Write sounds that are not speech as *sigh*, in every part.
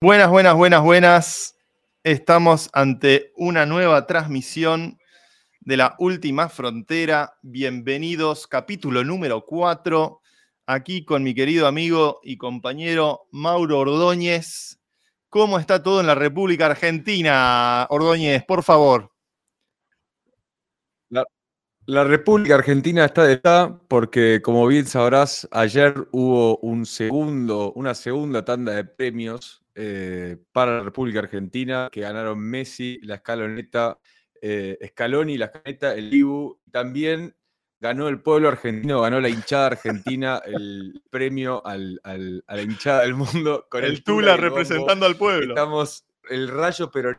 Buenas, buenas, buenas, buenas. Estamos ante una nueva transmisión de la última frontera. Bienvenidos, capítulo número 4, aquí con mi querido amigo y compañero Mauro Ordóñez. ¿Cómo está todo en la República Argentina, Ordóñez? Por favor. La, República Argentina está de está porque, como bien sabrás, ayer hubo un segundo, una segunda tanda de premios eh, para la República Argentina, que ganaron Messi, la escaloneta, eh, Scaloni, la escaloneta, el Ibu. También ganó el pueblo argentino, ganó la hinchada argentina el premio a la hinchada del mundo. *laughs* Con el, Tula, representando al pueblo. Estamos el rayo, pero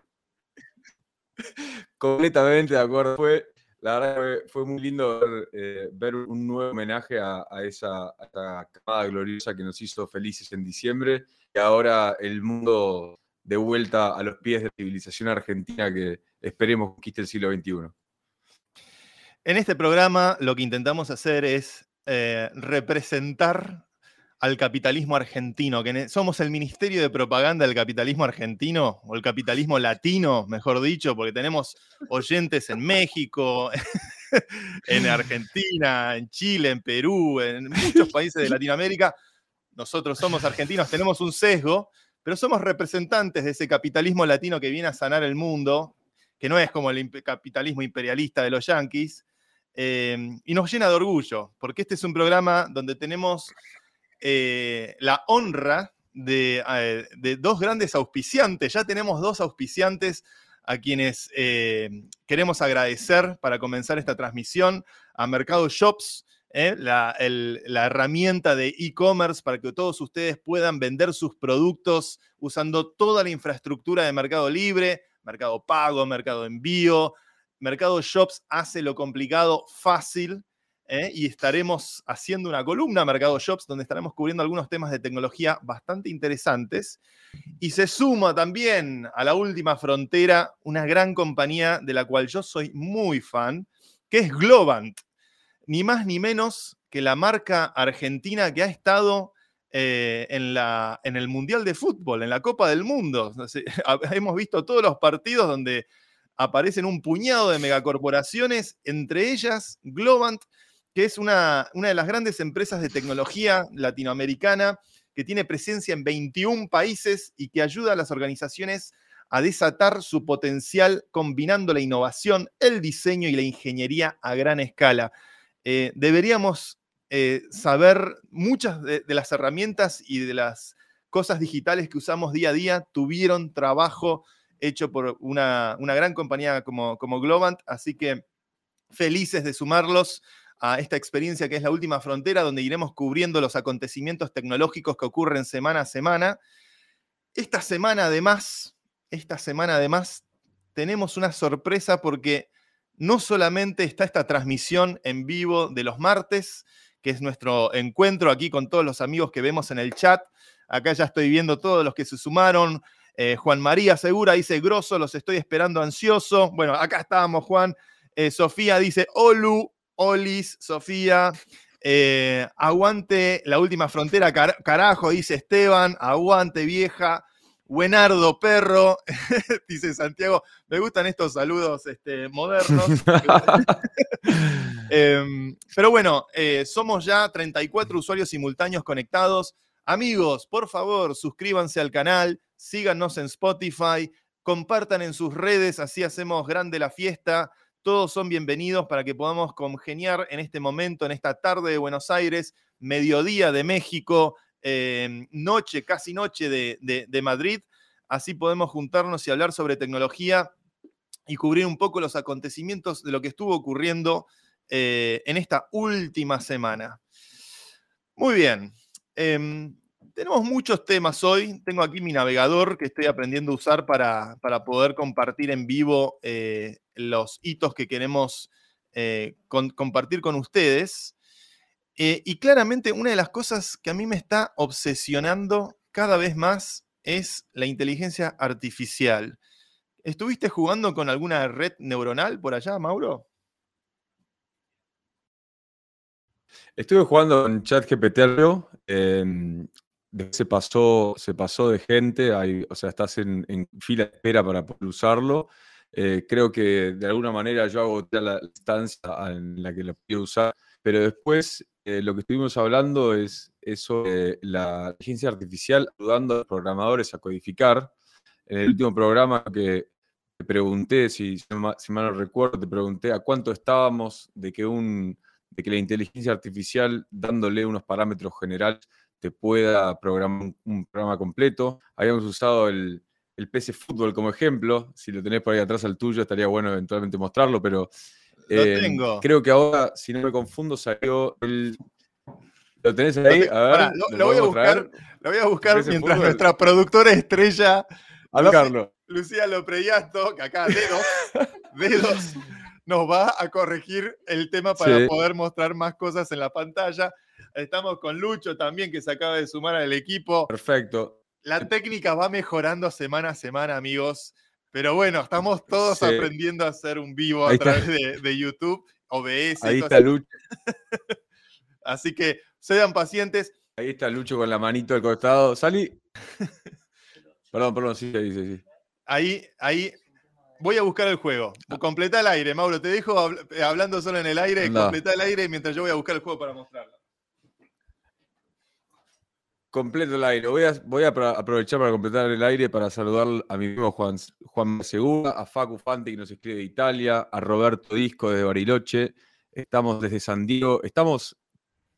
*laughs* completamente de acuerdo. Fue, la verdad fue muy lindo ver, eh, un nuevo homenaje a, esa, a camada gloriosa que nos hizo felices en diciembre y ahora el mundo de vuelta a los pies de la civilización argentina que esperemos conquiste el siglo XXI. En este programa lo que intentamos hacer es eh, representar al capitalismo argentino, que somos el Ministerio de Propaganda del Capitalismo Argentino, o el capitalismo latino, mejor dicho, porque tenemos oyentes en México, *laughs* en Argentina, en Chile, en Perú, en muchos países de Latinoamérica nosotros somos argentinos, tenemos un sesgo, pero somos representantes de ese capitalismo latino que viene a sanar el mundo, que no es como el capitalismo imperialista de los yanquis, em, y nos llena de orgullo, porque este es un programa donde tenemos eh, la honra eh, de, dos grandes auspiciantes. Ya tenemos dos auspiciantes a quienes eh, queremos agradecer para comenzar esta transmisión, a Mercado Shops, ¿eh? la, herramienta de e-commerce para que todos ustedes puedan vender sus productos usando toda la infraestructura de Mercado Libre, Mercado Pago, Mercado Envío. Mercado Shops hace lo complicado fácil ¿eh? y estaremos haciendo una columna Mercado Shops donde estaremos cubriendo algunos temas de tecnología bastante interesantes. Y se suma también a la última frontera una gran compañía de la cual yo soy muy fan, que es Globant ni más ni menos que la marca argentina que ha estado eh, en, la, en, el Mundial de Fútbol, en la Copa del Mundo. *laughs* hemos visto todos los partidos donde aparecen un puñado de megacorporaciones, entre ellas Globant, que es una, una de las grandes empresas de tecnología latinoamericana que tiene presencia en 21 países y que ayuda a las organizaciones a desatar su potencial combinando la innovación, el diseño y la ingeniería a gran escala. Eh, deberíamos eh, saber muchas de, las herramientas y de las cosas digitales que usamos día a día tuvieron trabajo hecho por una, gran compañía como, como Globant, así que felices de sumarlos a esta experiencia que es la última frontera, donde iremos cubriendo los acontecimientos tecnológicos que ocurren semana a semana. Esta semana además, esta semana además, tenemos una sorpresa porque no solamente está esta transmisión en vivo de los martes, que es nuestro encuentro aquí con todos los amigos que vemos en el chat. Acá ya estoy viendo todos los que se sumaron. Eh, Juan María Segura dice, grosso, los estoy esperando ansioso. Bueno, acá estábamos, Juan. Eh, Sofía dice, Olu, Olis, Sofía. Eh, aguante la última frontera, carajo, dice Esteban. Aguante, vieja. Buenardo Perro, *laughs* dice Santiago, me gustan estos saludos este, modernos. *laughs* Em, pero bueno, eh, somos ya 34 usuarios simultáneos conectados. Amigos, por favor, suscríbanse al canal, síganos en Spotify, compartan en sus redes, así hacemos grande la fiesta. Todos son bienvenidos para que podamos congeniar en este momento, en esta tarde de Buenos Aires, mediodía de México, Em, noche, casi noche de, Madrid. Así podemos juntarnos y hablar sobre tecnología y cubrir un poco los acontecimientos de lo que estuvo ocurriendo eh, en esta última semana. Muy bien. Em, tenemos muchos temas hoy. Tengo aquí mi navegador que estoy aprendiendo a usar para, poder compartir en vivo eh, los hitos que queremos eh, compartir con ustedes. Eh, y claramente una de las cosas que a mí me está obsesionando cada vez más es la inteligencia artificial. ¿Estuviste jugando con alguna red neuronal por allá, Mauro? Estuve jugando con ChatGPT, em, se pasó, se pasó de gente, o sea, estás en, fila de espera para poder usarlo. Eh, creo que de alguna manera yo hago la instancia en la que lo puedo usar, pero después eh, lo que estuvimos hablando es, eso sobre la inteligencia artificial ayudando a los programadores a codificar. En el último programa que te pregunté, si, si mal no recuerdo, te pregunté a cuánto estábamos de que, un, de que la inteligencia artificial, dándole unos parámetros generales, te pueda programar un, programa completo. Habíamos usado el, el PC Fútbol como ejemplo. Si lo tenés por ahí atrás al tuyo, estaría bueno eventualmente mostrarlo, pero eh, creo que ahora, si no me confundo, salió el. ¿Lo tenés ahí? A ver, lo, voy a buscar, lo, voy a buscar, mientras nuestra productora estrella, Lucía, Lucía Lopreyasto, que acá dedos, dedos, nos va a corregir el tema para poder mostrar más cosas en la pantalla. Estamos con Lucho también, que se acaba de sumar al equipo. Perfecto. La técnica va mejorando semana a semana, amigos. Pero bueno, estamos todos aprendiendo a hacer un vivo a través de, YouTube, OBS. Ahí está Lucho. *laughs* Así que sean pacientes. Ahí está Lucho con la manito al costado. Salí. *laughs* perdón, perdón, sí, sí, sí. Ahí, ahí. Voy a buscar el juego. Completa el aire, Mauro. Te dejo hablando solo en el aire. Completa el aire mientras yo voy a buscar el juego para mostrarlo. Completo el aire. Voy a, aprovechar para completar el aire para saludar a mi amigo Juan, Juan Segura, a Facu Fanti que nos escribe de Italia, a Roberto Disco desde Bariloche. Estamos desde San Diego. Estamos,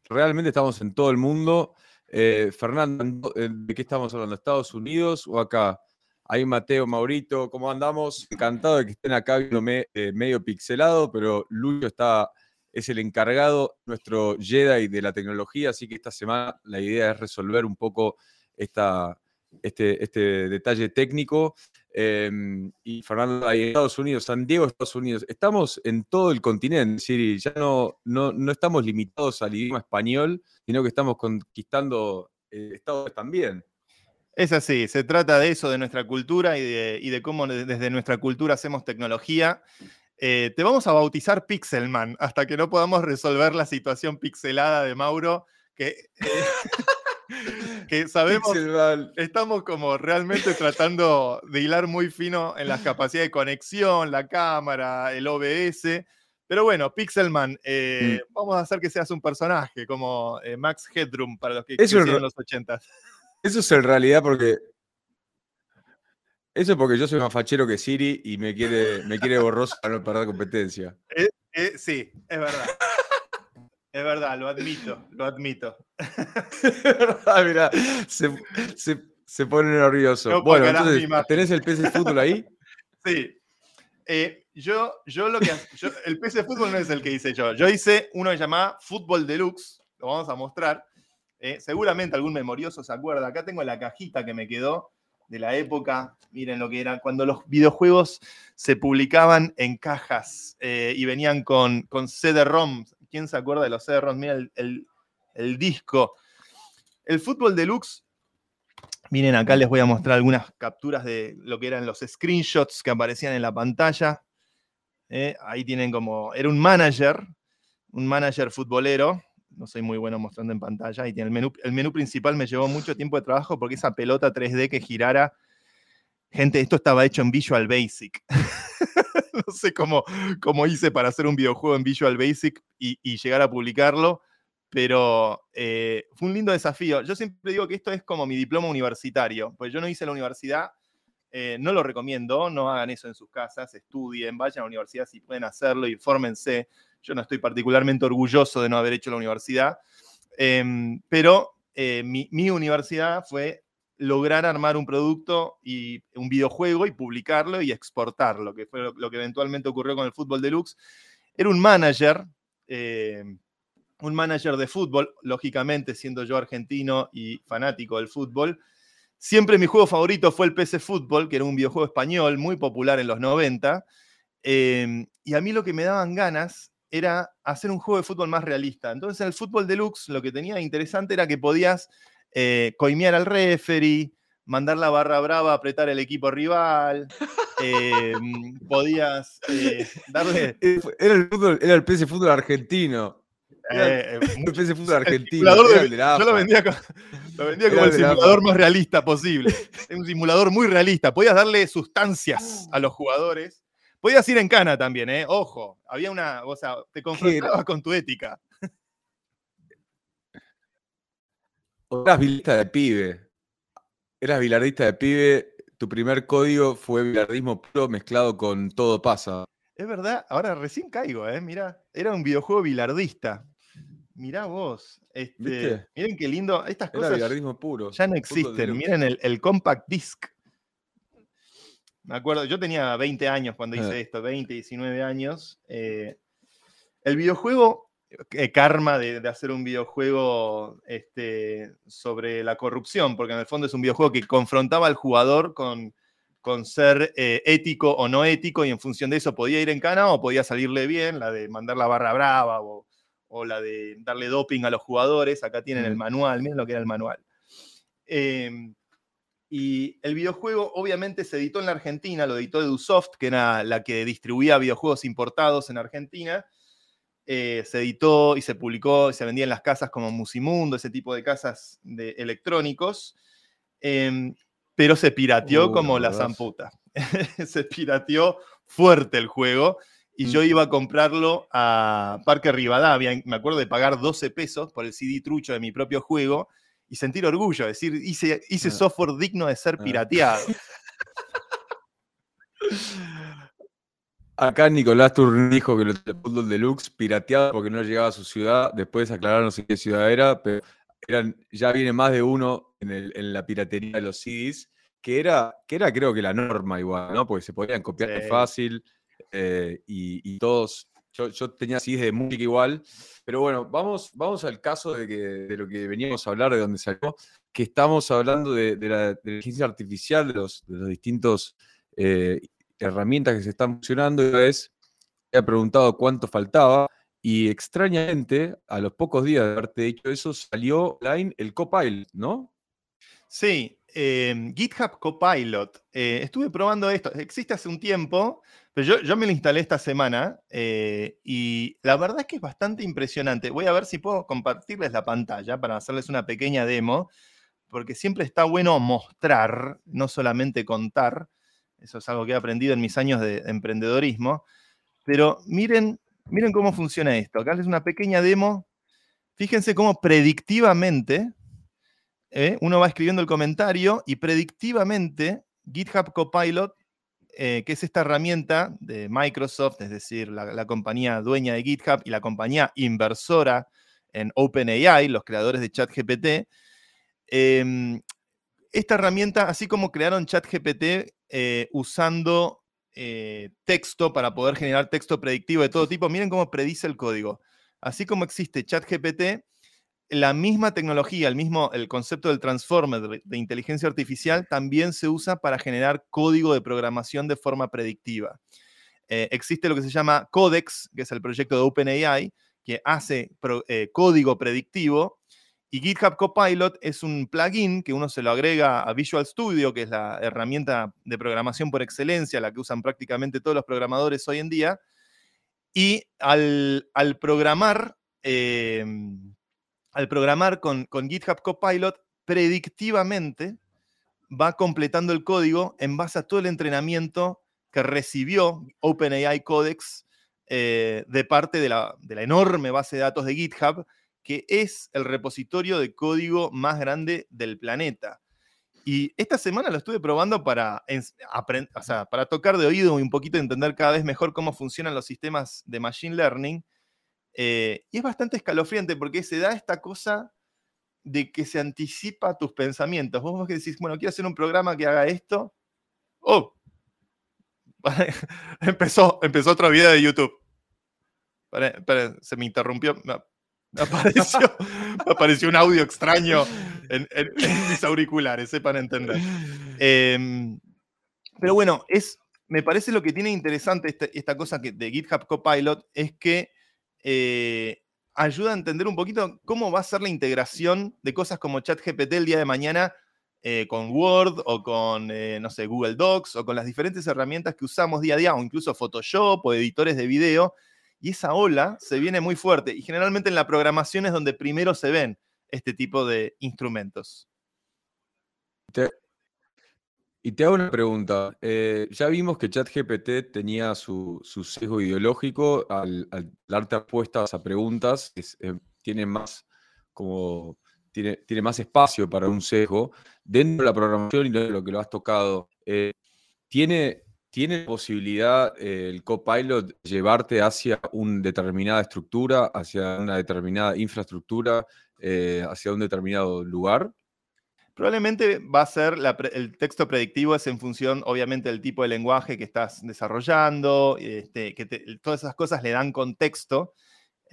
realmente estamos en todo el mundo. Eh, Fernando, eh, ¿de qué estamos hablando? ¿Estados Unidos o acá? Ahí Mateo, Maurito, ¿cómo andamos? Encantado de que estén acá viéndome eh, medio pixelado, pero Lucho está es el encargado, nuestro Jedi de la tecnología, así que esta semana la idea es resolver un poco esta, este, este detalle técnico. Em, y Fernando, ahí Estados Unidos, San Diego, Estados Unidos, estamos en todo el continente, Siri, ya no, no, no estamos limitados al idioma español, sino que estamos conquistando eh, Estados también. Es así, se trata de eso, de nuestra cultura y de, y de cómo desde nuestra cultura hacemos tecnología. Eh, te vamos a bautizar Pixelman hasta que no podamos resolver la situación pixelada de Mauro, que, *laughs* que sabemos, estamos como realmente tratando de hilar muy fino en las capacidades de conexión, la cámara, el OBS. Pero bueno, Pixelman, eh, mm. vamos a hacer que seas un personaje como eh, Max Headroom para los que en los 80. Eso es en realidad porque eso es porque yo soy más fachero que Siri y me quiere, me quiere borroso para no perder competencia. Eh, eh, sí, es verdad. es verdad, lo admito, lo admito. *laughs* Ah, mira, se, pone nervioso. bueno, entonces, ¿tenés el PC Fútbol ahí? *laughs* Sí. Eh, yo, yo lo que. el PC Fútbol no es el que hice yo. Yo hice uno llamado Fútbol Deluxe. Lo vamos a mostrar. seguramente algún memorioso se acuerda. Acá tengo la cajita que me quedó de la época, miren lo que era, cuando los videojuegos se publicaban en cajas eh, y venían con, con CD-ROM. ¿Quién se acuerda de los CD-ROM? Mira el, disco. El fútbol deluxe, miren acá les voy a mostrar algunas capturas de lo que eran los screenshots que aparecían en la pantalla. Eh, ahí tienen como, era un manager, un manager futbolero, no soy muy bueno mostrando en pantalla. Y el menú, principal me llevó mucho tiempo de trabajo porque esa pelota 3D que girara. Gente, esto estaba hecho en Visual Basic. *laughs* no sé cómo, cómo, hice para hacer un videojuego en Visual Basic y, llegar a publicarlo, pero eh, fue un lindo desafío. Yo siempre digo que esto es como mi diploma universitario, pues yo no hice la universidad, eh, no lo recomiendo, no hagan eso en sus casas, estudien, vayan a la universidad si pueden hacerlo, infórmense. Yo no estoy particularmente orgulloso de no haber hecho la universidad, em, pero eh, mi, universidad fue lograr armar un producto y un videojuego y publicarlo y exportarlo, que fue lo, que eventualmente ocurrió con el Fútbol Deluxe. Era un manager, em, un manager de fútbol, lógicamente siendo yo argentino y fanático del fútbol. Siempre mi juego favorito fue el PC Fútbol, que era un videojuego español muy popular en los 90. Em, y a mí lo que me daban ganas era hacer un juego de fútbol más realista. Entonces, el fútbol deluxe lo que tenía interesante era que podías eh, coimear al referee, mandar la barra brava a apretar el equipo rival, *laughs* eh, podías eh, darle... *laughs* Era el, fútbol, era el PC fútbol argentino. Eh, eh, Un PC fútbol el *laughs* argentino. simulador era de- el de la yo lo vendía, lo vendía Era como el el simulador más realista posible. Es un simulador muy realista. Podías darle sustancias a los jugadores. Podías ir en cana también, ¿eh? Ojo. Había una. O sea, te confrontabas con tu ética. Eras bilardista de pibe. Eras bilardista de pibe. Tu primer código fue bilardismo puro mezclado con todo pasa. Es verdad, ahora recién caigo, ¿eh? Mirá, era un videojuego bilardista. Mirá vos. Este, miren qué lindo. Estas Era cosas bilardismo puro. ya no existen. Miren el, el compact disc. Me acuerdo, yo tenía 20 años cuando hice Ah. esto, 20, 19 años. eh, el videojuego, eh, karma de, de hacer un videojuego este, sobre la corrupción, porque en el fondo es un videojuego que confrontaba al jugador con, con ser eh, ético o no ético, y en función de eso podía ir en cana o podía salirle bien, la de mandar la barra brava o, o la de darle doping a los jugadores. Acá tienen el Mm. manual, miren lo que era el manual. Em, y el videojuego obviamente se editó en la Argentina, lo editó EduSoft, que era la que distribuía videojuegos importados en Argentina. Eh, se editó y se publicó y se vendía en las casas como Musimundo, ese tipo de casas de electrónicos. Em, pero se pirateó Uh, como la zamputa. *laughs* se pirateó fuerte el juego. Y yo Mm. iba a comprarlo a Parque Rivadavia. Me acuerdo de pagar 12 pesos por el CD trucho de mi propio juego y sentir orgullo, decir, hice, hice Ah. software digno de ser Ah. pirateado. *laughs* Acá Nicolás Turner dijo que lo de fútbol deluxe pirateado porque no llegaba a su ciudad. Después aclararon no sé qué ciudad era, pero eran, ya viene más de uno en, el- en la piratería de los CDs, que era, que era creo que la norma igual, ¿no? Porque se podían copiar Sí. fácil eh, y, y todos. Yo, yo tenía CDs de música igual, pero bueno, vamos, vamos al caso de, que, de lo que veníamos a hablar, de donde salió, que estamos hablando de, la, inteligencia artificial, de los, de los distintos eh, herramientas que se están funcionando. Y vez he preguntado cuánto faltaba y extrañamente, a los pocos días de haberte dicho eso, salió online el Copilot, ¿no? Sí, em, GitHub Copilot. eh, estuve probando esto. Existe hace un tiempo, pero yo, yo me lo instalé esta semana eh, y la verdad es que es bastante impresionante. Voy a ver si puedo compartirles la pantalla para hacerles una pequeña demo, porque siempre está bueno mostrar, no solamente contar. Eso es algo que he aprendido en mis años de emprendedorismo. Pero miren, miren cómo funciona esto. Acá les una pequeña demo. Fíjense cómo predictivamente ¿eh? uno va escribiendo el comentario y predictivamente GitHub Copilot, eh, que es esta herramienta de Microsoft, es decir, la, compañía dueña de GitHub y la compañía inversora en OpenAI, los creadores de ChatGPT, em, esta herramienta, así como crearon ChatGPT eh, usando texto para poder generar texto predictivo de todo tipo, miren cómo predice el código. Así como existe ChatGPT, la misma tecnología, el mismo el concepto del transformer de, inteligencia artificial también se usa para generar código de programación de forma predictiva. Eh, existe lo que se llama Codex, que es el proyecto de OpenAI, que hace eh, código predictivo. Y GitHub Copilot es un plugin que uno se lo agrega a Visual Studio, que es la herramienta de programación por excelencia, la que usan prácticamente todos los programadores hoy en día. Y al, al programar, eh, al programar con, con GitHub Copilot, predictivamente va completando el código en base a todo el entrenamiento que recibió OpenAI Codex eh, de parte de la, enorme base de datos de GitHub, que es el repositorio de código más grande del planeta. Y esta semana lo estuve probando para, para tocar de oído y un poquito entender cada vez mejor cómo funcionan los sistemas de Machine Learning. Eh, y es bastante escalofriante porque se da esta cosa de que se anticipa a tus pensamientos. Vos, vos que decís, bueno, quiero hacer un programa que haga esto. ¡Oh! *laughs* empezó, empezó otro video de YouTube. Se me interrumpió. Me, me apareció, *laughs* me apareció un audio extraño en, en- en mis auriculares, sepan entender. Em, pero bueno, es, me parece lo que tiene interesante este- esta cosa que, de GitHub Copilot es que eh, ayuda a entender un poquito cómo va a ser la integración de cosas como ChatGPT el día de mañana eh, con Word o con, eh, no sé, Google Docs o con las diferentes herramientas que usamos día a día o incluso Photoshop o editores de video y esa ola se viene muy fuerte. Y generalmente en la programación es donde primero se ven este tipo de instrumentos. Y te hago una pregunta. Eh, ya vimos que ChatGPT tenía su, sesgo ideológico al, darte respuestas a preguntas. Eh, tiene más como tiene, tiene, más espacio para un sesgo dentro de la programación y de lo que lo has tocado. Eh, ¿tiene, ¿Tiene posibilidad el copilot llevarte hacia una determinada estructura, hacia una determinada infraestructura, hacia un determinado lugar? Probablemente va a ser el texto predictivo es en función, obviamente, del tipo de lenguaje que estás desarrollando, este, que todas esas cosas le dan contexto.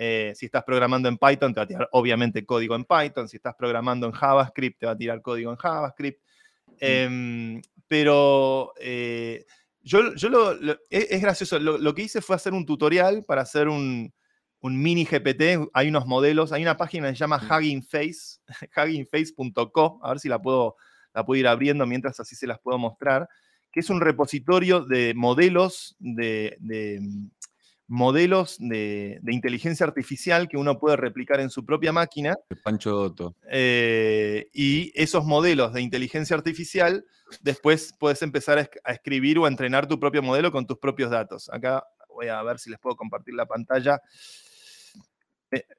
Eh, si estás programando en Python, te va a tirar obviamente código en Python. Si estás programando en JavaScript, te va a tirar código en JavaScript. Mm. Em, pero eh, yo, yo lo, es, gracioso. Lo, que hice fue hacer un tutorial para hacer un, un mini GPT, hay unos modelos, hay una página que se llama Hugging Face, *laughs* huggingface.co, a ver si la puedo, la puedo ir abriendo mientras así se las puedo mostrar, que es un repositorio de modelos de, modelos de, inteligencia artificial que uno puede replicar en su propia máquina. Pancho Dotto. Eh, y esos modelos de inteligencia artificial, después puedes empezar a, escribir o a entrenar tu propio modelo con tus propios datos. Acá voy a ver si les puedo compartir la pantalla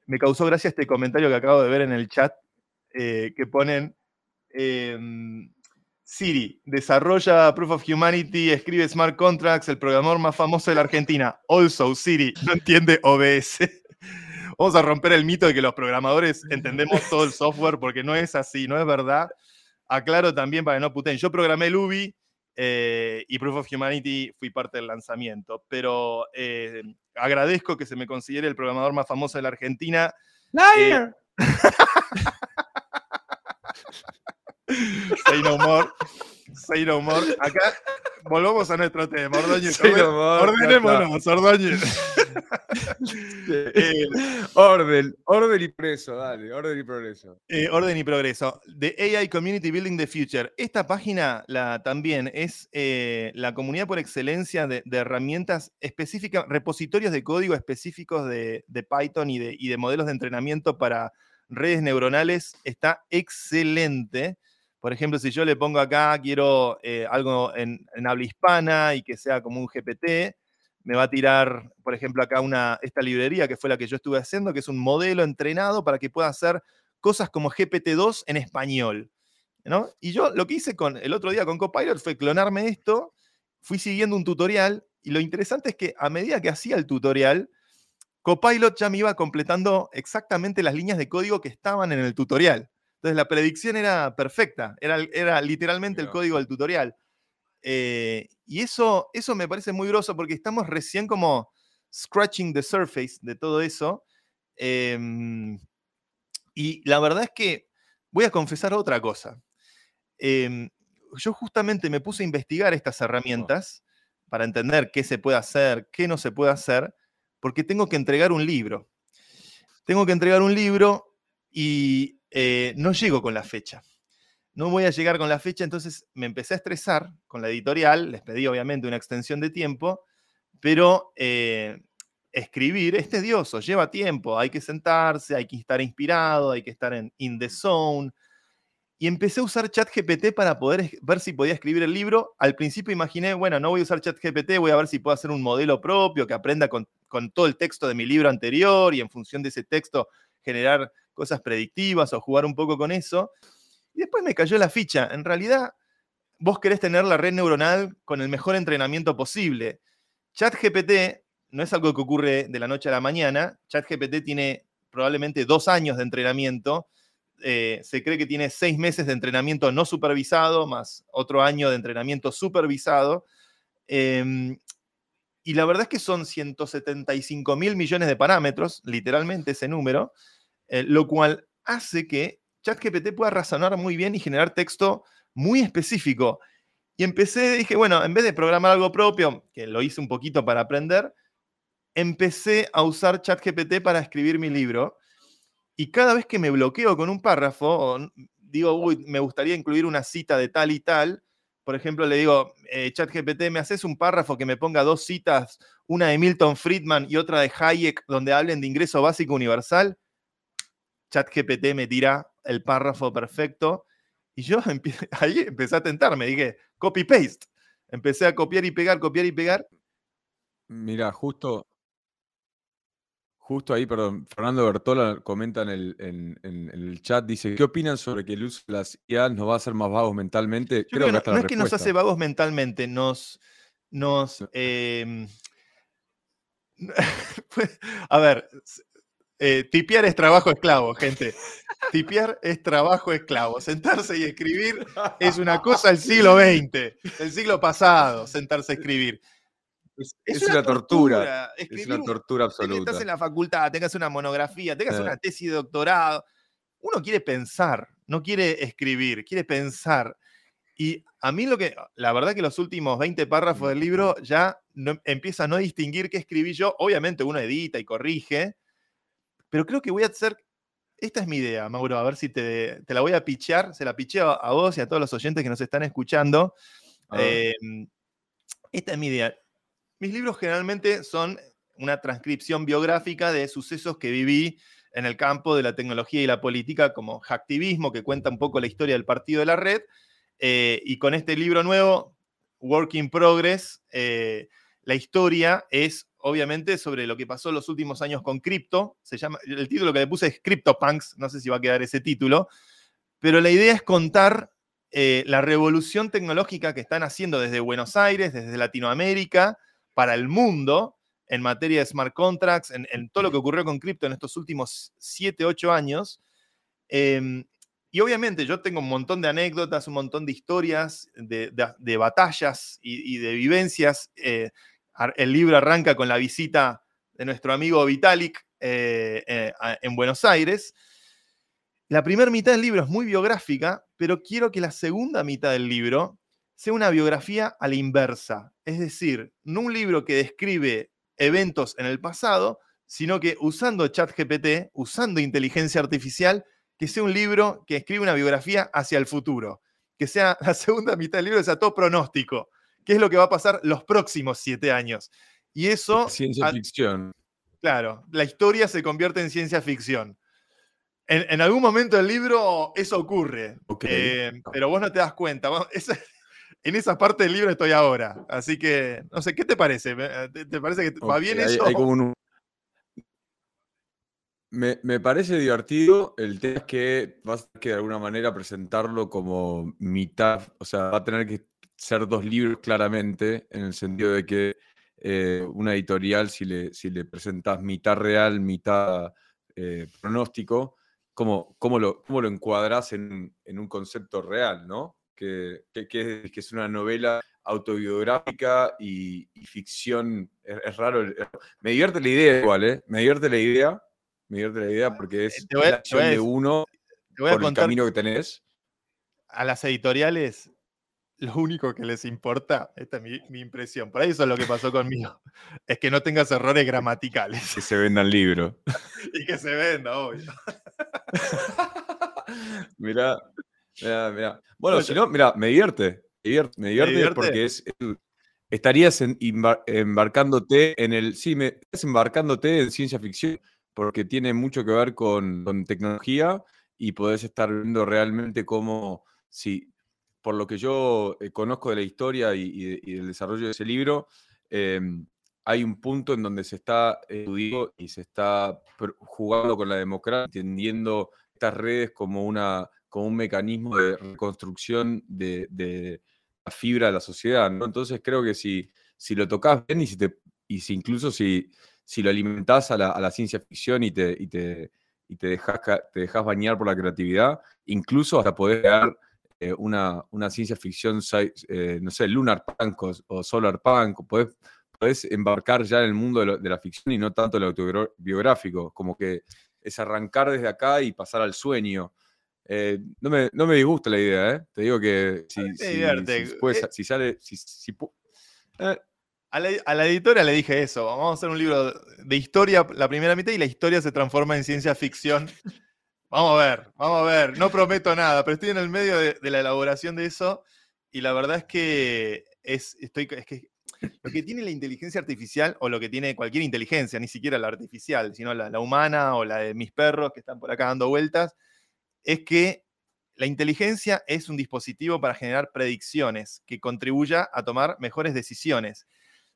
me causó gracia este comentario que acabo de ver en el chat, eh, que ponen, em, Siri, desarrolla Proof of Humanity, escribe smart contracts, el programador más famoso de la Argentina. Also, Siri, no entiende OBS. *laughs* Vamos a romper el mito de que los programadores entendemos todo el software, porque no es así, no es verdad. Aclaro también para que no puten. Yo programé Luby eh, y Proof of Humanity fui parte del lanzamiento, pero eh, agradezco que se me considere el programador más famoso de la Argentina. ¡Liar! Eh, *laughs* say no more. Say no more. Acá volvamos a nuestro tema. Ordóñez, ordenémonos, Ordóñez. *laughs* Eh, orden, orden y progreso, dale, orden y progreso. Eh, orden y progreso. The AI Community Building the Future. Esta página la, también es eh, la comunidad por excelencia de, herramientas específicas, repositorios de código específicos de, Python y de, y de modelos de entrenamiento para redes neuronales. Está excelente. Por ejemplo, si yo le pongo acá, quiero algo en, habla hispana y que sea como un GPT, me va a tirar, por ejemplo, acá esta librería que fue la que yo estuve haciendo, que es un modelo entrenado para que pueda hacer cosas como GPT-2 en español. ¿no? Y yo lo que hice con, el otro día con Copilot fue clonarme esto, fui siguiendo un tutorial, y lo interesante es que a medida que hacía el tutorial, Copilot ya me iba completando exactamente las líneas de código que estaban en el tutorial. Entonces la predicción era perfecta, era, era literalmente el código del tutorial. Eh, y eso, eso me parece muy groso porque estamos recién como scratching the surface de todo eso. Em, y la verdad es que voy a confesar otra cosa. Em, yo justamente me puse a investigar estas herramientas para entender qué se puede hacer, qué no se puede hacer, porque tengo que entregar un libro. Tengo que entregar un libro y eh, no llego con la fecha no voy a llegar con la fecha, entonces me empecé a estresar con la editorial, les pedí obviamente una extensión de tiempo, pero eh, escribir es tedioso, lleva tiempo, hay que sentarse, hay que estar inspirado, hay que estar en in the zone. Y empecé a usar ChatGPT para poder ver si podía escribir el libro. Al principio imaginé, bueno, no voy a usar ChatGPT, voy a ver si puedo hacer un modelo propio que aprenda con, con todo el texto de mi libro anterior y en función de ese texto generar cosas predictivas o jugar un poco con eso. Y después me cayó la ficha. En realidad, vos querés tener la red neuronal con el mejor entrenamiento posible. ChatGPT no es algo que ocurre de la noche a la mañana. ChatGPT tiene probablemente dos años de entrenamiento. Eh, se cree que tiene seis meses de entrenamiento no supervisado, más otro año de entrenamiento supervisado. Em, y la verdad es que son 175 mil millones de parámetros, literalmente ese número, eh, lo cual hace que ChatGPT pueda razonar muy bien y generar texto muy específico. Y empecé, dije, bueno, en vez de programar algo propio, que lo hice un poquito para aprender, empecé a usar ChatGPT para escribir mi libro. Y cada vez que me bloqueo con un párrafo, digo, uy, me gustaría incluir una cita de tal y tal, por ejemplo, le digo, eh, ChatGPT, ¿me haces un párrafo que me ponga dos citas, una de Milton Friedman y otra de Hayek, donde hablen de ingreso básico universal? ChatGPT me tira el párrafo perfecto. Y yo *laughs* ahí empecé a tentarme, dije, copy-paste. Empecé a copiar y pegar, copiar y pegar. Mira, justo, Justo ahí, perdón, Fernando Bertola comenta en el, chat, dice, ¿qué opinan sobre que el uso de las IA nos va a hacer más vagos mentalmente? creo, que no, es que nos hace vagos mentalmente, nos... nos *laughs* em, *laughs* a ver, eh, tipear es trabajo esclavo, gente. Tipear es trabajo esclavo. Sentarse y escribir es una cosa del siglo XX, del siglo pasado, sentarse a escribir. Es, una, tortura. Es una tortura absoluta. Estás en la facultad, tengas una monografía, tengas una tesis de doctorado. Uno quiere pensar, no quiere escribir, quiere pensar. Y a mí lo que, la verdad que los últimos 20 párrafos del libro ya no, empieza a no distinguir qué escribí yo. Obviamente uno edita y corrige, pero creo que voy a hacer, esta es mi idea, Mauro, a ver si te, la voy a pichear, se la picheo a vos y a todos los oyentes que nos están escuchando. Em, esta es mi idea. Mis libros generalmente son una transcripción biográfica de sucesos que viví en el campo de la tecnología y la política, como Hacktivismo, que cuenta un poco la historia del partido de la red. Eh, y con este libro nuevo, Work in Progress, eh, la historia es obviamente sobre lo que pasó en los últimos años con cripto. Se llama, el título que le puse es CryptoPunks, no sé si va a quedar ese título, pero la idea es contar eh, la revolución tecnológica que están haciendo desde Buenos Aires, desde Latinoamérica, para el mundo en materia de smart contracts, en, todo lo que ocurrió con cripto en estos últimos 7, 8 años. Em, y obviamente yo tengo un montón de anécdotas, un montón de historias, de, batallas y, de vivencias. Eh, el libro arranca con la visita de nuestro amigo Vitalik eh, eh, en Buenos Aires. La primera mitad del libro es muy biográfica, pero quiero que la segunda mitad del libro sea una biografía a la inversa. Es decir, no un libro que describe eventos en el pasado, sino que usando ChatGPT, usando inteligencia artificial, que sea un libro que escribe una biografía hacia el futuro. Que sea *laughs* la segunda mitad del libro, sea todo pronóstico. ¿Qué es lo que va a pasar los próximos siete años? Y eso. Ciencia ficción. Claro, la historia se convierte en ciencia ficción. En, algún momento del libro eso ocurre, eh, pero vos no te das cuenta *laughs* en esa parte del libro estoy ahora. Así que, no sé, ¿qué te parece? ¿Te, parece que va bien eso? me, parece divertido. El tema es que vas a tener que de alguna manera presentarlo como mitad, o sea, va a tener que ser dos libros claramente, en el sentido de que eh, una editorial, si le, si le presentas mitad real, mitad eh, pronóstico, ¿cómo, cómo, lo, cómo lo encuadras en, en un concepto real, ¿no? que, es, una novela autobiográfica y, ficción. Es, raro. Me divierte la idea igual, ¿eh? Me divierte la idea. Me divierte la idea porque es la acción de uno por el camino que tenés. A las editoriales, lo único que les importa, esta es mi, impresión, por ahí eso es lo que pasó conmigo, *laughs* es que no tengas errores gramaticales. Que se vendan libros. *laughs* y que se venda, obvio. *laughs* Mirá, bueno, si no, mira, me divierte. Me divierte, porque es, estarías embarcándote en el. Sí, me, estás embarcándote en ciencia ficción, porque tiene mucho que ver con, tecnología y podés estar viendo realmente cómo, si, por lo que yo eh, conozco de la historia y, del desarrollo de ese libro, em, hay un punto en donde se está estudiando y se está jugando con la democracia, entendiendo estas redes como una como un mecanismo de reconstrucción de, la fibra de la sociedad. Entonces creo que si, si lo tocas bien y si, te, y si incluso si, si lo alimentás a la, ciencia ficción y te, y te, y te, dejas, te dejas bañar por la creatividad, incluso hasta poder crear eh, una, una, ciencia ficción, eh, no sé, lunar punk o, solar punk, podés, podés, embarcar ya en el mundo de, la ficción y no tanto el autobiográfico, como que es arrancar desde acá y pasar al sueño. Eh, no, me, no, me, disgusta la idea, ¿eh? Te digo que si, si, eh sale. Eh. A, la, editora le dije eso, vamos a hacer un libro de historia la primera mitad y la historia se transforma en ciencia ficción. Vamos a ver, vamos a ver, no prometo nada, pero estoy en el medio de, la elaboración de eso y la verdad es que es, estoy, es que lo que tiene la inteligencia artificial, o lo que tiene cualquier inteligencia, ni siquiera la artificial, sino la, la humana o la de mis perros que están por acá dando vueltas, es que la inteligencia es un dispositivo para generar predicciones que contribuya a tomar mejores decisiones.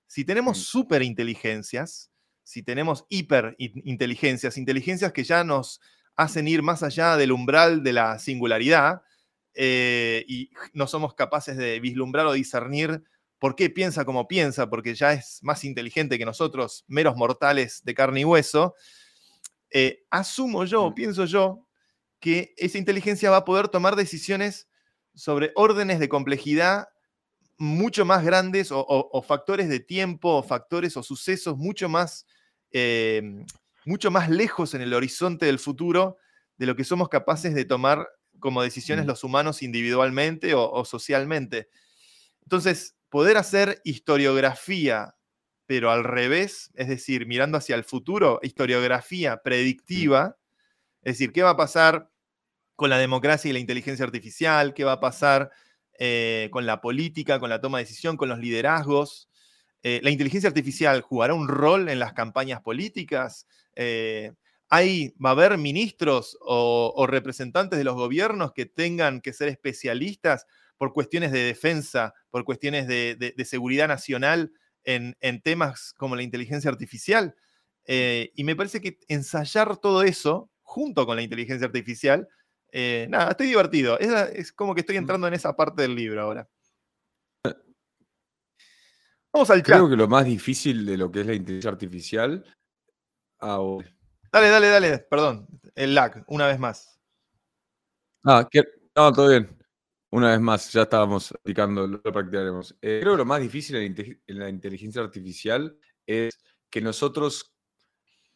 Si tenemos superinteligencias, si tenemos hiperinteligencias, inteligencias que ya nos hacen ir más allá del umbral de la singularidad eh, y no somos capaces de vislumbrar o discernir por qué piensa como piensa, porque ya es más inteligente que nosotros, meros mortales de carne y hueso, eh, asumo yo, mm. pienso yo, que esa inteligencia va a poder tomar decisiones sobre órdenes de complejidad mucho más grandes o, factores de tiempo o factores o sucesos mucho más, em, mucho más lejos en el horizonte del futuro de lo que somos capaces de tomar como decisiones los humanos individualmente o, socialmente. Entonces, poder hacer historiografía, pero al revés, es decir, mirando hacia el futuro, historiografía predictiva, es decir, ¿qué va a pasar con la democracia y la inteligencia artificial? ¿Qué va a pasar eh, con la política, con la toma de decisión, con los liderazgos. Eh, la inteligencia artificial jugará un rol en las campañas políticas. Eh, hay, va a haber ministros o, representantes de los gobiernos que tengan que ser especialistas por cuestiones de defensa, por cuestiones de, seguridad nacional en, en, temas como la inteligencia artificial. y me parece que ensayar todo eso junto con la inteligencia artificial eh, nada, estoy divertido. Es, como que estoy entrando en esa parte del libro ahora. Vamos al chat. Creo que lo más difícil de lo que es la inteligencia artificial. Dale, dale, dale. Perdón. El lag, una vez más. Ah, no, todo bien. Una vez más, ya estábamos aplicando, lo practicaremos. Eh, creo que lo más difícil en la inteligencia artificial es que nosotros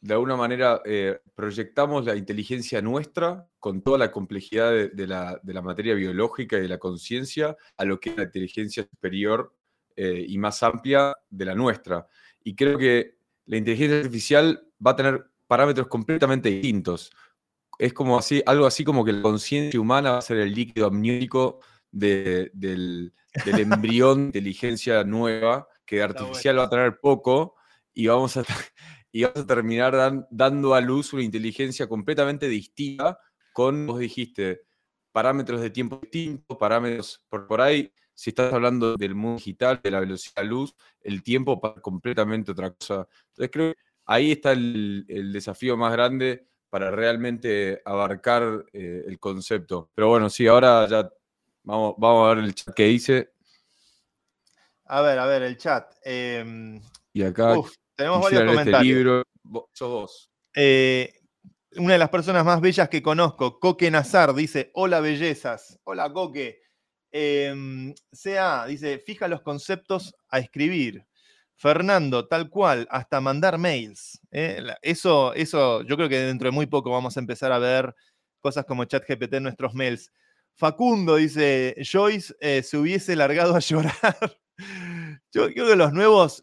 de alguna manera eh, proyectamos la inteligencia nuestra con toda la complejidad de, la, materia biológica y de la conciencia a lo que es la inteligencia superior eh, y más amplia de la nuestra. Y creo que la inteligencia artificial va a tener parámetros completamente distintos. Es como así, algo así como que la conciencia humana va a ser el líquido amniótico del, del, *laughs* embrión de inteligencia nueva, que artificial va a tener poco, y vamos a, *laughs* y vas a terminar dando a luz una inteligencia completamente distinta con, vos dijiste, parámetros de tiempo distintos, parámetros por, por ahí, si estás hablando del mundo digital, de la velocidad de luz, el tiempo para completamente otra cosa. Entonces creo que ahí está el, desafío más grande para realmente abarcar eh, el concepto. Pero bueno, sí, ahora ya vamos, vamos a ver el chat que dice. A ver, a ver, el chat. Em, y acá tenemos varios este comentarios. Eh, una de las personas más bellas que conozco, Coque Nazar, dice: Hola, bellezas. Hola, Coque. Eh, CA dice: Fija los conceptos a escribir. Fernando, tal cual, hasta mandar mails. ¿eh? Eso, eso, yo creo que dentro de muy poco vamos a empezar a ver cosas como ChatGPT en nuestros mails. Facundo dice: Joyce eh, se hubiese largado a *laughs* llorar. Yo creo que los nuevos,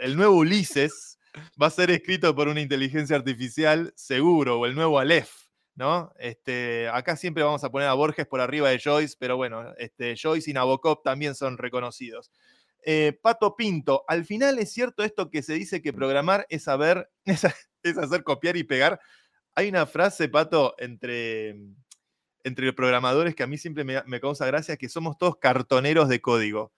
el nuevo Ulises va a ser escrito por una inteligencia artificial seguro, o el nuevo Aleph, ¿no? Este, acá siempre vamos a poner a Borges por arriba de Joyce, pero bueno, este, Joyce y Nabokov también son reconocidos. Eh, Pato Pinto, al final es cierto esto que se dice que programar es saber, *laughs* es, hacer copiar y pegar. Hay una frase, Pato, entre, entre programadores que a mí siempre me, me causa gracia, que somos todos cartoneros de código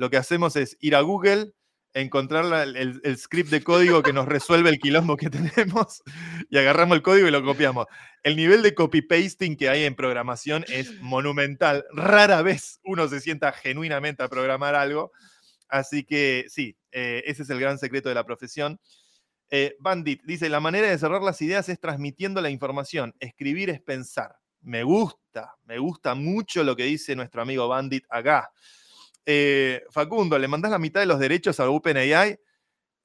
lo que hacemos es ir a Google, encontrar el, script de código que nos resuelve el quilombo que *laughs* tenemos y agarramos el código y lo copiamos. El nivel de copy-pasting que hay en programación es *clears throat* monumental. Rara vez uno se sienta genuinamente a programar algo. Así que sí, eh, ese es el gran secreto de la profesión. Eh, Bandit dice, la manera de cerrar las ideas es transmitiendo la información. Escribir es pensar. Me gusta, me gusta mucho lo que dice nuestro amigo Bandit acá. Eh, Facundo, ¿le mandás la mitad de los derechos a OpenAI?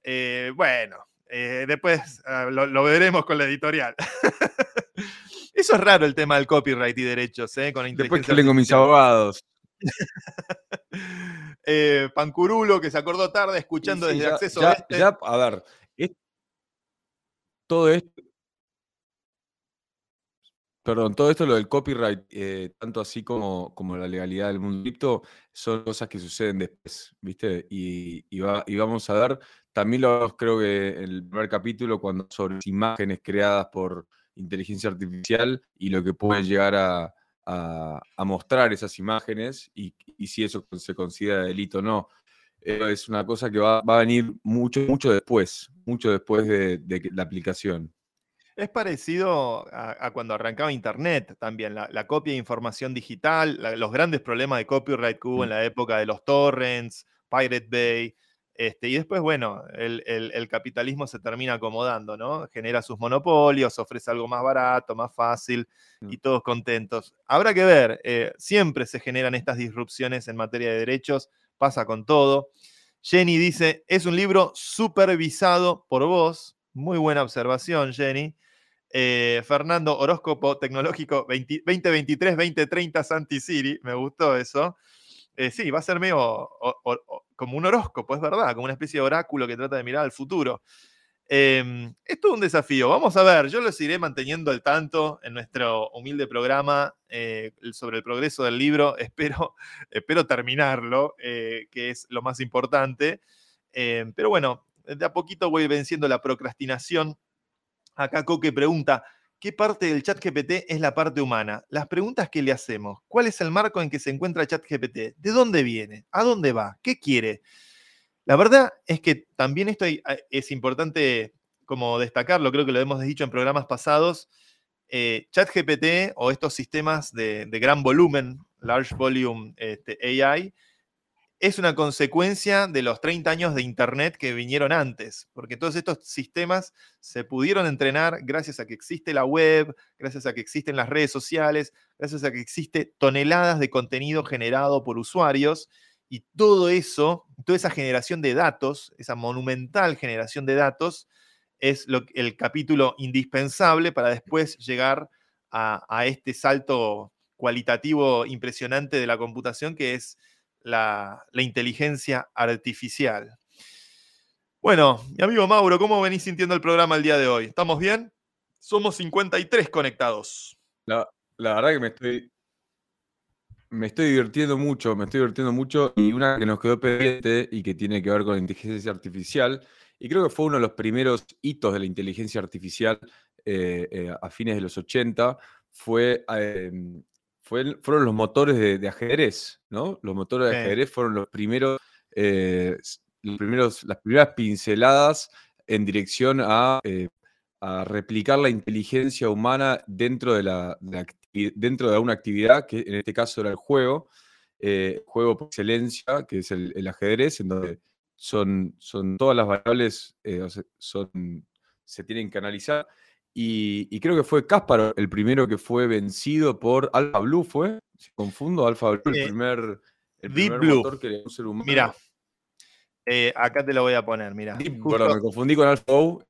Eh, bueno, eh, después ah, lo, veremos con la editorial. *laughs* Eso es raro el tema del copyright y derechos, ¿eh? Con la después que tengo mis abogados. *laughs* Pancurulo, que se acordó tarde escuchando desde acceso a este. a ver, todo esto Perdón, todo esto, lo del copyright, eh, tanto así como, como la legalidad del mundo cripto, son cosas que suceden después, ¿viste? Y, y, vamos a ver, también lo creo que en el primer capítulo, cuando sobre imágenes creadas por inteligencia artificial y lo que puede llegar a, mostrar esas imágenes y, si eso se considera delito o no. Es una cosa que va, a venir mucho, mucho después, mucho después de la aplicación. Es parecido a, cuando arrancaba Internet también, la, copia de información digital, los grandes problemas de copyright que hubo en la época de los torrents, Pirate Bay, este, y después, bueno, el, capitalismo se termina acomodando, ¿no? Genera sus monopolios, ofrece algo más barato, más fácil, mm. y todos contentos. Habrá que ver, eh, siempre se generan estas disrupciones en materia de derechos, pasa con todo. Jenny dice, es un libro supervisado por vos. Muy buena observación, Jenny. Eh, Fernando, horóscopo tecnológico 2023-2030 Santi Siri, me gustó eso. Eh, sí, va a ser medio como un horóscopo, es verdad, como una especie de oráculo que trata de mirar al futuro. Em, es todo un desafío. Vamos a ver, yo los iré manteniendo al tanto en nuestro humilde programa eh, sobre el progreso del libro. *laughs* Espero, espero terminarlo, que es lo más importante. Em, pero bueno, de a poquito voy venciendo la procrastinación Acá Coque pregunta, ¿qué parte del chat GPT es la parte humana? Las preguntas que le hacemos. ¿Cuál es el marco en que se encuentra chat GPT? ¿De dónde viene? ¿A dónde va? ¿Qué quiere? La verdad es que también esto es importante como destacarlo, creo que lo hemos dicho en programas pasados, eh, ChatGPT o estos sistemas de, gran volumen, Large Volume este, AI, es una consecuencia de los 30 años de Internet que vinieron antes, porque todos estos sistemas se pudieron entrenar gracias a que existe la web, gracias a que existen las redes sociales, gracias a que existe toneladas de contenido generado por usuarios, y todo eso, toda esa generación de datos, esa monumental generación de datos, es lo, el capítulo indispensable para después llegar a, a este salto cualitativo impresionante de la computación que es la, inteligencia artificial. Bueno, mi amigo Mauro, ¿cómo venís sintiendo el programa el día de hoy? ¿Estamos bien? Somos 53 conectados. La, verdad que me estoy, me estoy divirtiendo mucho, me estoy divirtiendo mucho. Y una que nos quedó pendiente y que tiene que ver con la inteligencia artificial, y creo que fue uno de los primeros hitos de la inteligencia artificial eh, eh, a fines de los 80, fue fueron los motores de, ajedrez, ¿no? Los motores de ajedrez fueron los primeros, eh, los primeros, las primeras pinceladas en dirección eh, a, replicar la inteligencia humana dentro de, la, dentro de una actividad, que en este caso era el juego, eh, juego por excelencia, que es el, ajedrez, en donde son, son todas las variables son, se tienen que analizar y, creo que fue Kasparov el primero que fue vencido por Alpha Blue, ¿fue? Si confundo, Alpha Blue, el primer, el Deep Blue. motor que le un ser humano. Mira, eh, acá te lo voy a poner, mira. perdón, me confundí con AlphaGo.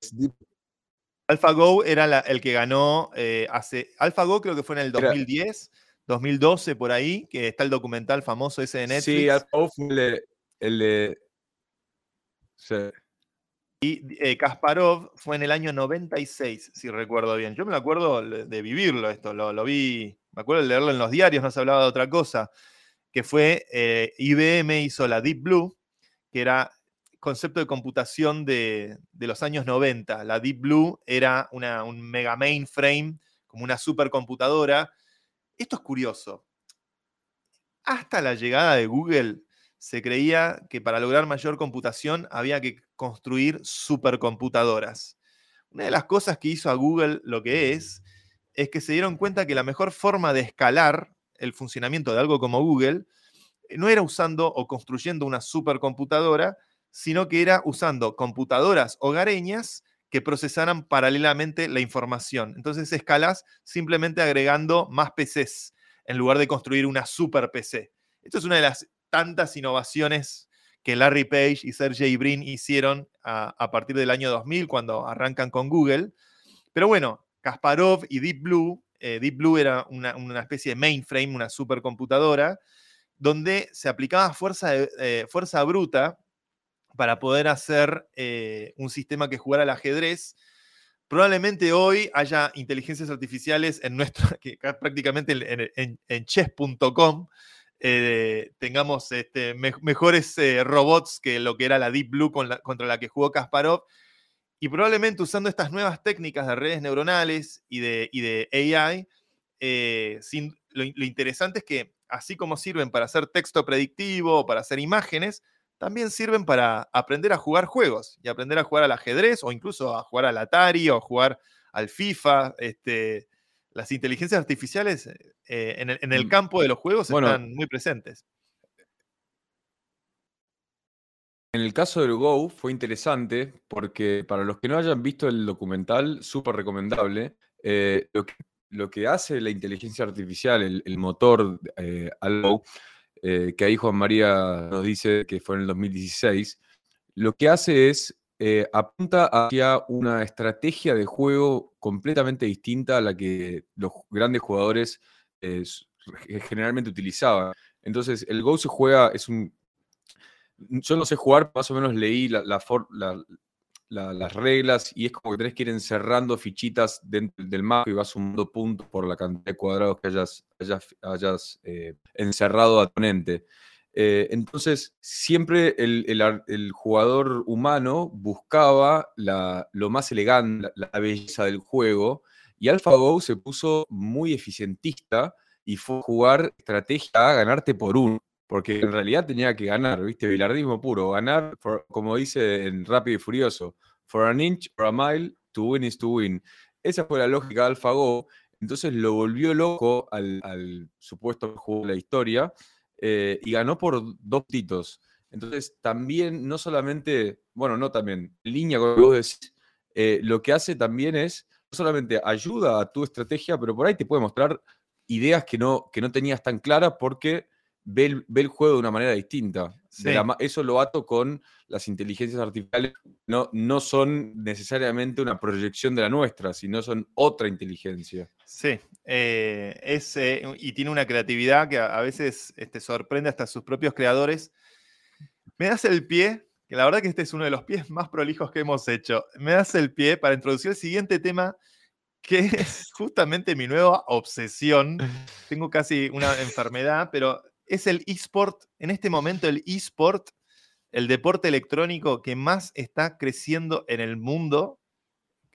AlphaGo era el que ganó eh, hace. AlphaGo creo que fue en el 2010, 2012, por ahí, que está el documental famoso ese de Netflix. Sí, AlphaGo fue el de. Y eh, Kasparov fue en el año 96, si recuerdo bien. Yo me acuerdo de vivirlo esto, lo, vi, me acuerdo de leerlo en los diarios, no se hablaba de otra cosa, que fue eh, IBM hizo la Deep Blue, que era concepto de computación de, los años 90. La Deep Blue era un mega mainframe, como una supercomputadora. Esto es curioso. Hasta la llegada de Google, se creía que para lograr mayor computación había que construir supercomputadoras. Una de las cosas que hizo a Google lo que es, es que se dieron cuenta que la mejor forma de escalar el funcionamiento de algo como Google eh, no era usando o construyendo una supercomputadora, sino que era usando computadoras hogareñas que procesaran paralelamente la información. Entonces escalas simplemente agregando más PCs en lugar de construir una super PC. Esto es una de las tantas innovaciones que Larry Page y Sergey Brin hicieron a, partir del año 2000, cuando arrancan con Google. Pero bueno, Kasparov y Deep Blue, eh, Deep Blue era una, especie de mainframe, una supercomputadora, donde se aplicaba fuerza, eh, fuerza bruta para poder hacer eh, un sistema que jugara al ajedrez probablemente hoy haya inteligencias artificiales en nuestro, *laughs* que prácticamente en, chess.com eh, tengamos este, mejores eh, robots que lo que era la Deep Blue contra la que jugó Kasparov. Y probablemente usando estas nuevas técnicas de redes neuronales y de, de AI, eh, lo, interesante es que así como sirven para hacer texto predictivo, para hacer imágenes, también sirven para aprender a jugar juegos y aprender a jugar al ajedrez o incluso a jugar al Atari o jugar al FIFA. Este, las inteligencias artificiales eh, en, el, mm. campo de los juegos están muy presentes. En el caso del Go fue interesante porque para los que no hayan visto el documental, súper recomendable, eh, lo, que, hace la inteligencia artificial, el, motor eh, al Go, eh, que ahí Juan María nos dice que fue en el 2016, lo que hace es eh, apunta hacia una estrategia de juego completamente distinta a la que los grandes jugadores eh, generalmente utilizaban. Entonces, el Go se juega, es un... Yo no sé jugar, más o menos leí la, la, las reglas y es como que tenés que ir encerrando fichitas dentro del mapa y vas sumando puntos por la cantidad de cuadrados que hayas, hayas, eh, encerrado a tu oponente. Eh, entonces, siempre el, jugador humano buscaba lo más elegante, la, belleza del juego, y AlphaGo se puso muy eficientista y fue jugar estrategia a ganarte por uno porque en realidad tenía que ganar, ¿viste? Bilardismo puro, ganar, como dice en Rápido y Furioso, for an inch, for a mile, to win is to win. Esa fue la lógica de AlphaGo, entonces lo volvió loco al, supuesto juego de la historia eh, y ganó por dos titos. Entonces también, no solamente, bueno, no también, línea con lo que vos decís, eh, lo que hace también es, no solamente ayuda a tu estrategia, pero por ahí te puede mostrar ideas que no, que no tenías tan claras porque ve el, juego de una manera distinta. Eso lo ato con las inteligencias artificiales. No, no son necesariamente una proyección de la nuestra, sino son otra inteligencia. Sí, eh, es, eh, y tiene una creatividad que a, veces este, sorprende hasta sus propios creadores. Me das el pie, que la verdad que este es uno de los pies más prolijos que hemos hecho. Me das el pie para introducir el siguiente tema que es *laughs* justamente mi nueva obsesión. Tengo casi una enfermedad, pero es el eSport, en este momento el eSport, el deporte electrónico que más está creciendo en el mundo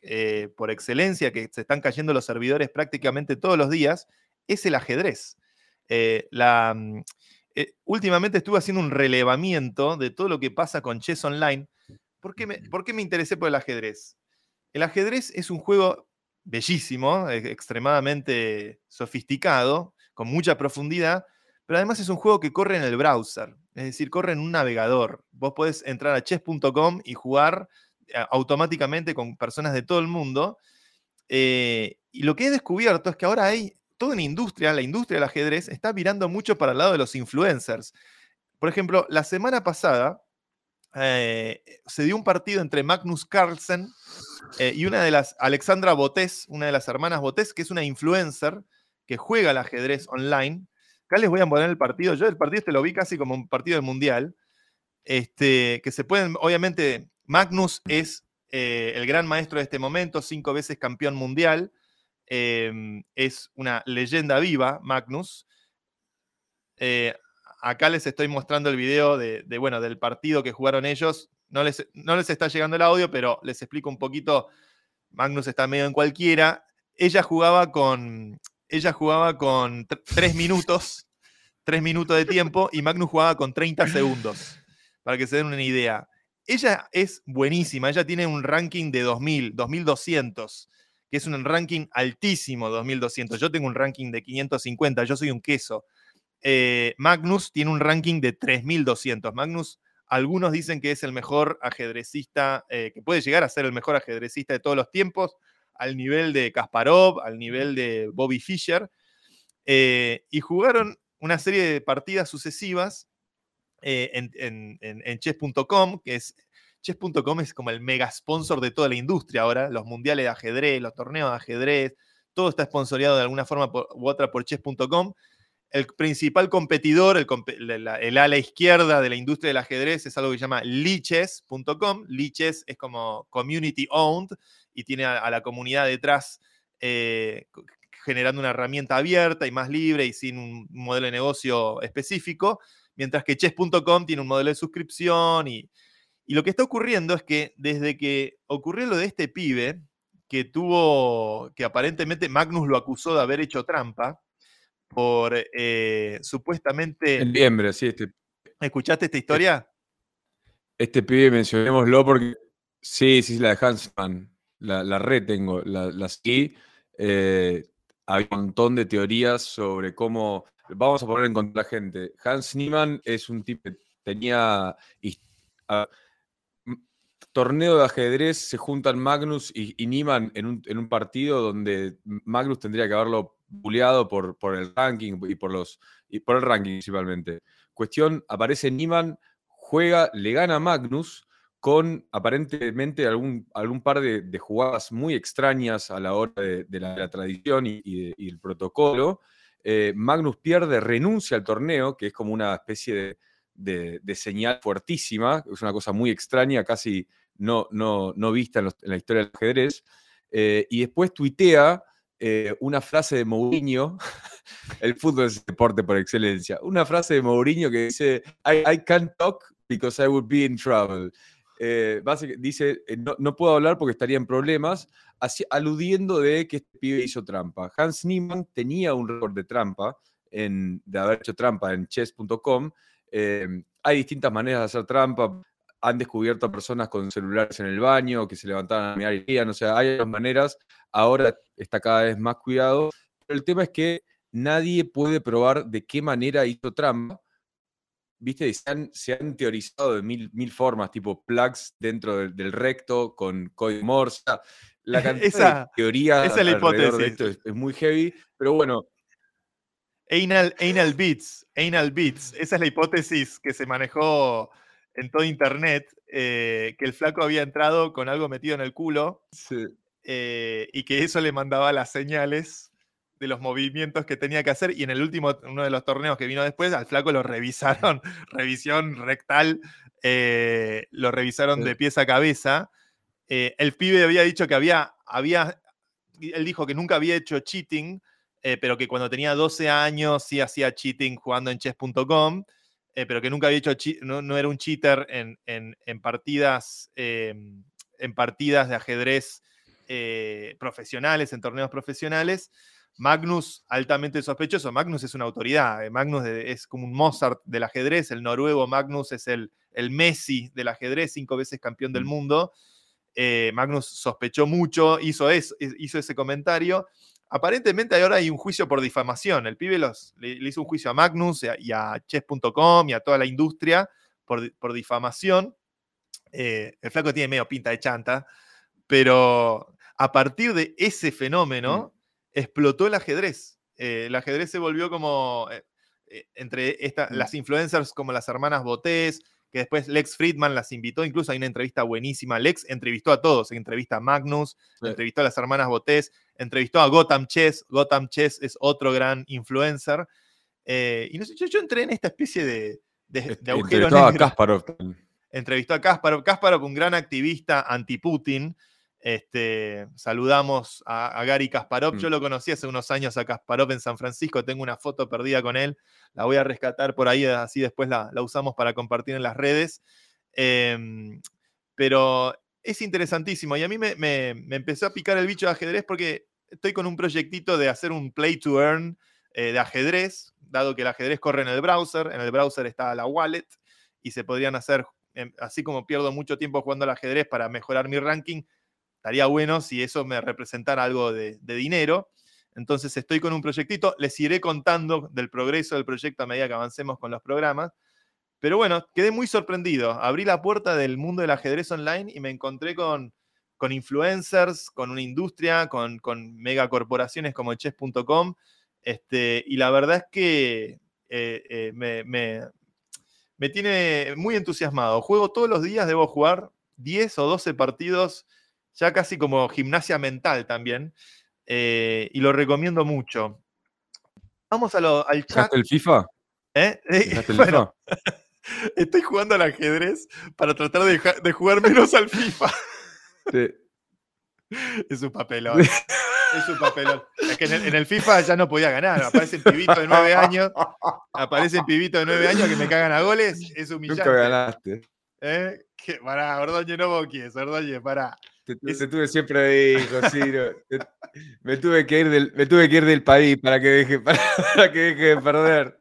eh, por excelencia, que se están cayendo los servidores prácticamente todos los días, es el ajedrez. Eh, la, mm, eh, últimamente estuve haciendo un relevamiento de todo lo que pasa con Chess Online. ¿Por qué, me, ¿Por qué me interesé por el ajedrez? El ajedrez es un juego bellísimo, extremadamente sofisticado, con mucha profundidad, pero además es un juego que corre en el browser, es decir, corre en un navegador. Vos podés entrar a chess.com y jugar eh, automáticamente con personas de todo el mundo. Eh, y lo que he descubierto es que ahora hay toda una industria, la industria del ajedrez, está mirando mucho para el lado de los influencers. Por ejemplo, la semana pasada eh, se dio un partido entre Magnus Carlsen y una de las, Alexandra Botés, una de las hermanas Botés, que es una influencer que juega al ajedrez online Acá les voy a poner el partido. Yo el partido este lo vi casi como un partido del Mundial. Este, que se pueden, obviamente, Magnus es eh, el gran maestro de este momento, cinco veces campeón mundial. Em, es una leyenda viva, Magnus. Eh, acá les estoy mostrando el video de, bueno, del partido que jugaron ellos. No les, no les está llegando el audio, pero les explico un poquito. Magnus está medio en cualquiera. Ella jugaba con ella jugaba con tres minutos, tres minutos de tiempo, y Magnus jugaba con 30 segundos, para que se den una idea. Ella es buenísima, ella tiene un ranking de 2000, 2200, que es un ranking altísimo, 2200. Yo tengo un ranking de 550, yo soy un queso. Eh, Magnus tiene un ranking de 3200. Magnus, algunos dicen que es el mejor ajedrecista, eh, que puede llegar a ser el mejor ajedrecista de todos los tiempos al nivel de Kasparov, al nivel de Bobby Fischer, eh, y jugaron una serie de partidas sucesivas eh, en, chess.com, que es chess.com es como el mega sponsor de toda la industria ahora, los mundiales de ajedrez, los torneos de ajedrez, todo está sponsoreado de alguna forma u otra por chess.com. el principal competidor, el, ala izquierda de la industria del ajedrez es algo que se llama liches.com. Liches es como community owned y tiene a, la comunidad detrás eh, generando una herramienta abierta y más libre y sin un modelo de negocio específico, mientras que chess.com tiene un modelo de suscripción y, y lo que está ocurriendo es que desde que ocurrió lo de este pibe, que tuvo, que aparentemente Magnus lo acusó de haber hecho trampa, por eh, supuestamente... En diciembre, sí. Este, ¿Escuchaste esta historia? Este pibe, mencionémoslo porque... Sí, sí, la de Hansman. La, red tengo, la, la sí. Eh, hay un montón de teorías sobre cómo... Vamos a poner en contra la gente. Hans Niemann es un tipo que tenía... torneo de ajedrez se juntan Magnus y, y Niemann en un, en un, partido donde Magnus tendría que haberlo buleado por, por el ranking y por, los, y por el ranking principalmente. Cuestión, aparece Niemann, juega, le gana a Magnus con aparentemente algún, algún par de, jugadas muy extrañas a la hora de, la, tradición y, el protocolo. Eh, Magnus pierde, renuncia al torneo, que es como una especie de, señal fuertísima, es una cosa muy extraña, casi no, no, no vista en, la historia del ajedrez. Eh, y después tuitea eh, una frase de Mourinho, *laughs* el fútbol es deporte por excelencia, una frase de Mourinho que dice, I, can't talk because I would be in trouble. Eh, dice, eh, no, puedo hablar porque estaría en problemas, así, aludiendo de que este pibe hizo trampa. Hans Niemann tenía un récord de trampa, en, de haber hecho trampa en chess.com. hay distintas maneras de hacer trampa. Han descubierto personas con celulares en el baño que se levantaban a mirar y irían. O sea, hay otras maneras ahora está cada vez más cuidado. Pero el tema es que nadie puede probar de qué manera hizo trampa. ¿Viste? Se han, se han teorizado de mil, mil, formas, tipo plugs dentro del, recto con código Morse. La *laughs* cantidad de teorías esa es la hipótesis. esto es, muy heavy, pero bueno. Anal, anal beats, anal beats. Esa es la hipótesis que se manejó en todo internet, eh, que el flaco había entrado con algo metido en el culo. Sí. Eh, y que eso le mandaba las señales de los movimientos que tenía que hacer. Y en el último, uno de los torneos que vino después, al flaco lo revisaron, *laughs* revisión rectal, eh, lo revisaron de pies a cabeza. Eh, el pibe había dicho que había, había, él dijo que nunca había hecho cheating, pero que cuando tenía 12 años sí hacía cheating jugando en chess.com. pero que nunca había hecho, no, no, era un cheater en, en, en partidas, en partidas de ajedrez eh, profesionales, en torneos profesionales. Magnus, altamente sospechoso. Magnus es una autoridad. Eh, Magnus es como un Mozart del ajedrez. El noruego Magnus es el, el Messi del ajedrez, cinco veces campeón del mm. mundo. Eh, Magnus sospechó mucho, hizo, hizo ese comentario. Aparentemente ahora hay un juicio por difamación. El pibe los, le, hizo un juicio a Magnus y a, chess.com y a toda la industria por, por difamación. el flaco tiene medio pinta de chanta, pero a partir de ese fenómeno, explotó el ajedrez. Eh, el ajedrez se volvió como eh, eh, entre las influencers como las hermanas Botés, que después Lex Friedman las invitó, incluso hay una entrevista buenísima. Lex entrevistó a todos, entrevista a Magnus, entrevistó a las hermanas Botés, entrevistó a Gotham Chess. Gotham Chess es otro gran influencer. y no sé, yo, entré en esta especie de, de, de agujero Entrevistó a Kasparov. Entrevistó a Kasparov. Kasparov, un gran activista anti-Putin. Este, saludamos a, Gary Kasparov. Yo mm. lo conocí hace unos años a Kasparov en San Francisco. Tengo una foto perdida con él. La voy a rescatar por ahí, así después la, usamos para compartir en las redes. Em, pero es interesantísimo. Y a mí me, empezó a picar el bicho de ajedrez porque estoy con un proyectito de hacer un play to earn eh, de ajedrez, dado que el ajedrez corre en el browser. En el browser está la wallet y se podrían hacer, em, así como pierdo mucho tiempo jugando al ajedrez para mejorar mi ranking estaría bueno si eso me representara algo de, dinero. Entonces estoy con un proyectito, les iré contando del progreso del proyecto a medida que avancemos con los programas. Pero bueno, quedé muy sorprendido. Abrí la puerta del mundo del ajedrez online y me encontré con, con influencers, con una industria, con, con megacorporaciones como chess.com. Este, y la verdad es que eh, eh, me, me tiene muy entusiasmado. Juego todos los días, debo jugar 10 o 12 partidos ya casi como gimnasia mental también, eh, y lo recomiendo mucho. Vamos a lo- al chat. ¿Dejaste el FIFA? ¿eh? *laughs* Eh, ¿Dejaste el bueno, FIFA? *laughs* estoy jugando al ajedrez para tratar de, jugar menos al FIFA. Sí. *laughs* Es un papelón. Es un papelón. Es que en el, en el FIFA ya no podía ganar. Aparecen pibitos de nueve años. Aparecen pibitos de nueve años que me cagan a goles. Es humillante. Nunca ganaste. ¿Eh? Pará, Ordóñez, no boquies, Ordóñez, pará. Te, tuve siempre ahí, Josino. Te- me, tuve que ir del, me tuve que ir del país para que deje, *laughs* para, para que deje de perder.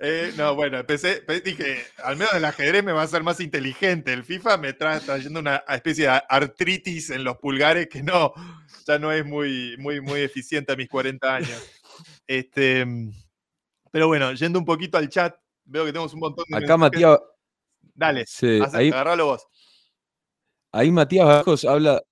Eh, no, bueno, empecé, pe- dije, al menos el ajedrez me va a hacer más inteligente. El FIFA me está trayendo una especie de artritis en los pulgares que no, ya no es muy, muy, muy eficiente a mis 40 años. Este, pero bueno, yendo un poquito al chat, veo que tenemos un montón de Acá. Matías, Dale, sí, ahí, agarralo vos. Ahí Matías Bajos habla,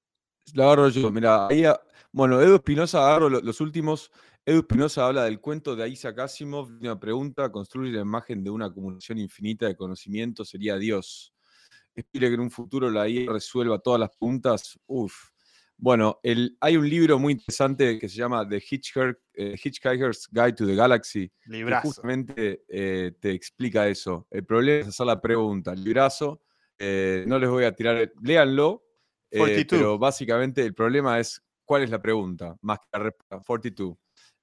lo agarro yo, mira, ahí, bueno, Edu Espinosa, agarro lo- los últimos, Edu Espinosa habla del cuento de Isaac Asimov, una pregunta, construye la imagen de una acumulación infinita de conocimiento, sería Dios. Es posible que en un futuro la IA resuelva todas las preguntas. Uf. Bueno, el, hay un libro muy interesante que se llama The Hitchhiker- eh, Hitchhiker's Guide to the Galaxy, que Librazo. justamente eh, te explica eso. El problema es hacer la pregunta. Librazo, eh, no les voy a tirar, léanlo, eh, 42. pero básicamente el problema es cuál es la pregunta, más que la respuesta. 42.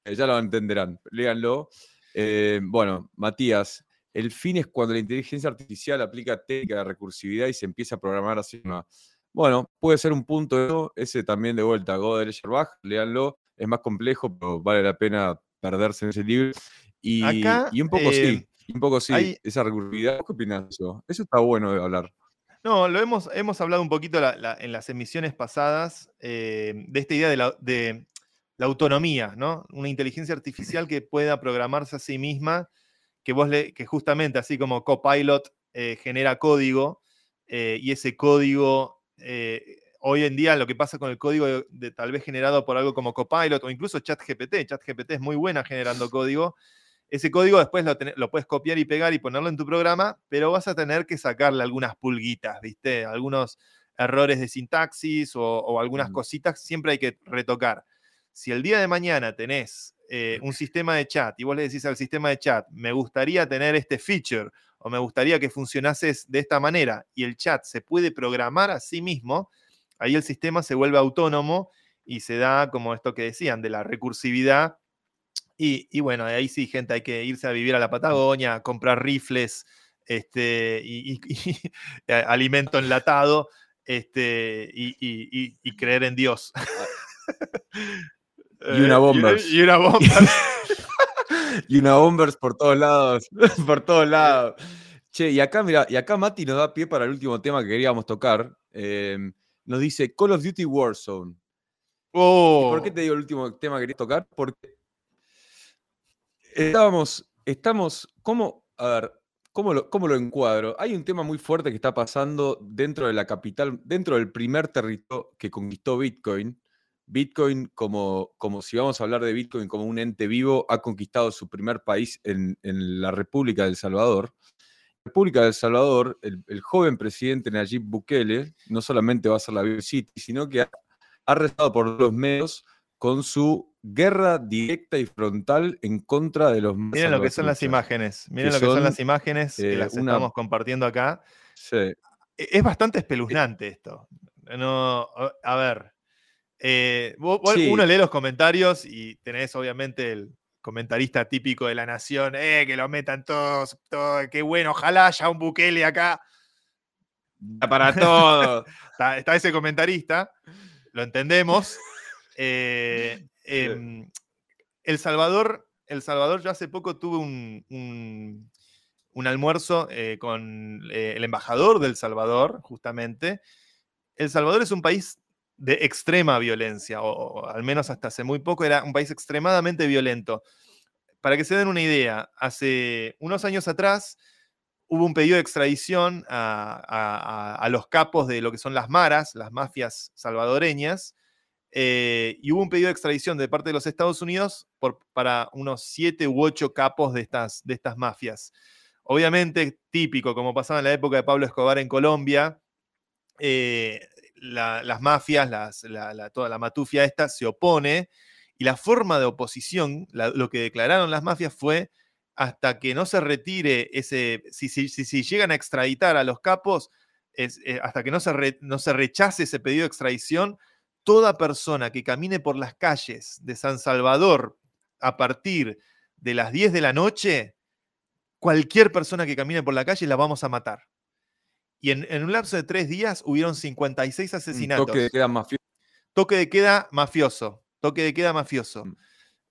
Eh, ya lo entenderán, léanlo. Eh, bueno, Matías, el fin es cuando la inteligencia artificial aplica técnica de recursividad y se empieza a programar así. Bueno, puede ser un punto, ese también de vuelta, Gödel Scherbach, léanlo, es más complejo, pero vale la pena perderse en ese libro. Y, Acá, y un poco sí, un poco sí, hay- esa recursividad. ¿Vos ¿Qué opinas de eso? Eso está bueno de hablar. No, lo hemos, hemos hablado un poquito en las emisiones pasadas eh, de esta idea de la, autonomía, ¿no? Una inteligencia artificial que pueda programarse a sí misma, que vos le, que justamente así como Copilot eh, genera código, eh, y ese código, hoy en día lo que pasa con el código de, de tal vez generado por algo como Copilot o incluso ChatGPT, ChatGPT es muy buena generando código, ese código después lo, puedes copiar y pegar y ponerlo en tu programa, pero vas a tener que sacarle algunas pulguitas, ¿viste? Algunos errores de sintaxis o, o algunas cositas, siempre hay que retocar. Si el día de mañana tenés eh, un sistema de chat y vos le decís al sistema de chat, me gustaría tener este feature o me gustaría que funcionases de esta manera y el chat se puede programar a sí mismo, ahí el sistema se vuelve autónomo y se da como esto que decían, de la recursividad y, y bueno, ahí sí, gente, hay que irse a vivir a la Patagonia, comprar rifles este, y, y- y, *laughs* eh, alimento enlatado este, y, y- y- y creer en Dios. *laughs* Y una Eh, Bombers. Y, una *laughs* bomba. y una Bombers por todos lados, por todos lados. Che, y acá, mira, y acá Mati nos da pie para el último tema que queríamos tocar. em, nos dice Call of Duty Warzone. ¿Y ¿Por qué Oh, te digo el último tema que quería tocar? Porque estábamos, estamos, ¿cómo, a ver, cómo lo, cómo lo encuadro? Hay un tema muy fuerte que está pasando dentro de la capital, dentro del primer territorio que conquistó Bitcoin. Bitcoin, como, como si vamos a hablar de Bitcoin como un ente vivo, ha conquistado su primer país en, en la República del Salvador. República del Salvador, el, el joven presidente Nayib Bukele no solamente va a ser la Big City, sino que ha, ha rezado por los medios con su guerra directa y frontal en contra de los más miren lo que son las imágenes. Miren que lo que son son, las imágenes que eh, las una- estamos compartiendo acá. Sí, E- Es bastante espeluznante esto. No, a- ver. eh, vos- vos- Sí. Uno lee los comentarios y tenés obviamente el comentarista típico de la nación, eh, que lo metan todos, todo, qué bueno, ojalá haya un Bukele acá. Para todo. *laughs* Está, está ese comentarista, lo entendemos. Eh, em, el Salvador, El Salvador, yo hace poco tuve un, almuerzo eh, con eh, el embajador del Salvador, justamente. El Salvador es un país de extrema violencia, o, al menos hasta hace muy poco era un país extremadamente violento. Para que se den una idea, hace unos años atrás hubo un pedido de extradición a los capos de lo que son las maras, las mafias salvadoreñas, eh, y hubo un pedido de extradición de parte de los Estados Unidos por, para unos siete u ocho capos de estas, de estas mafias. Obviamente, típico, como pasaba en la época de Pablo Escobar en Colombia, eh, la- las mafias, toda la matufia esta se opone Y la forma de oposición, lo que declararon las mafias fue hasta que no se retire ese, si, si, llegan a extraditar a los capos, eh, hasta que no se, no se rechace ese pedido de extradición, toda persona que camine por las calles de San Salvador a partir de las 10 de la noche, cualquier persona que camine por la calle la vamos a matar. Y en, un lapso de tres días hubieron 56 asesinatos. toque de queda mafioso. Toque de queda mafioso. Toque de queda mafioso. Mm.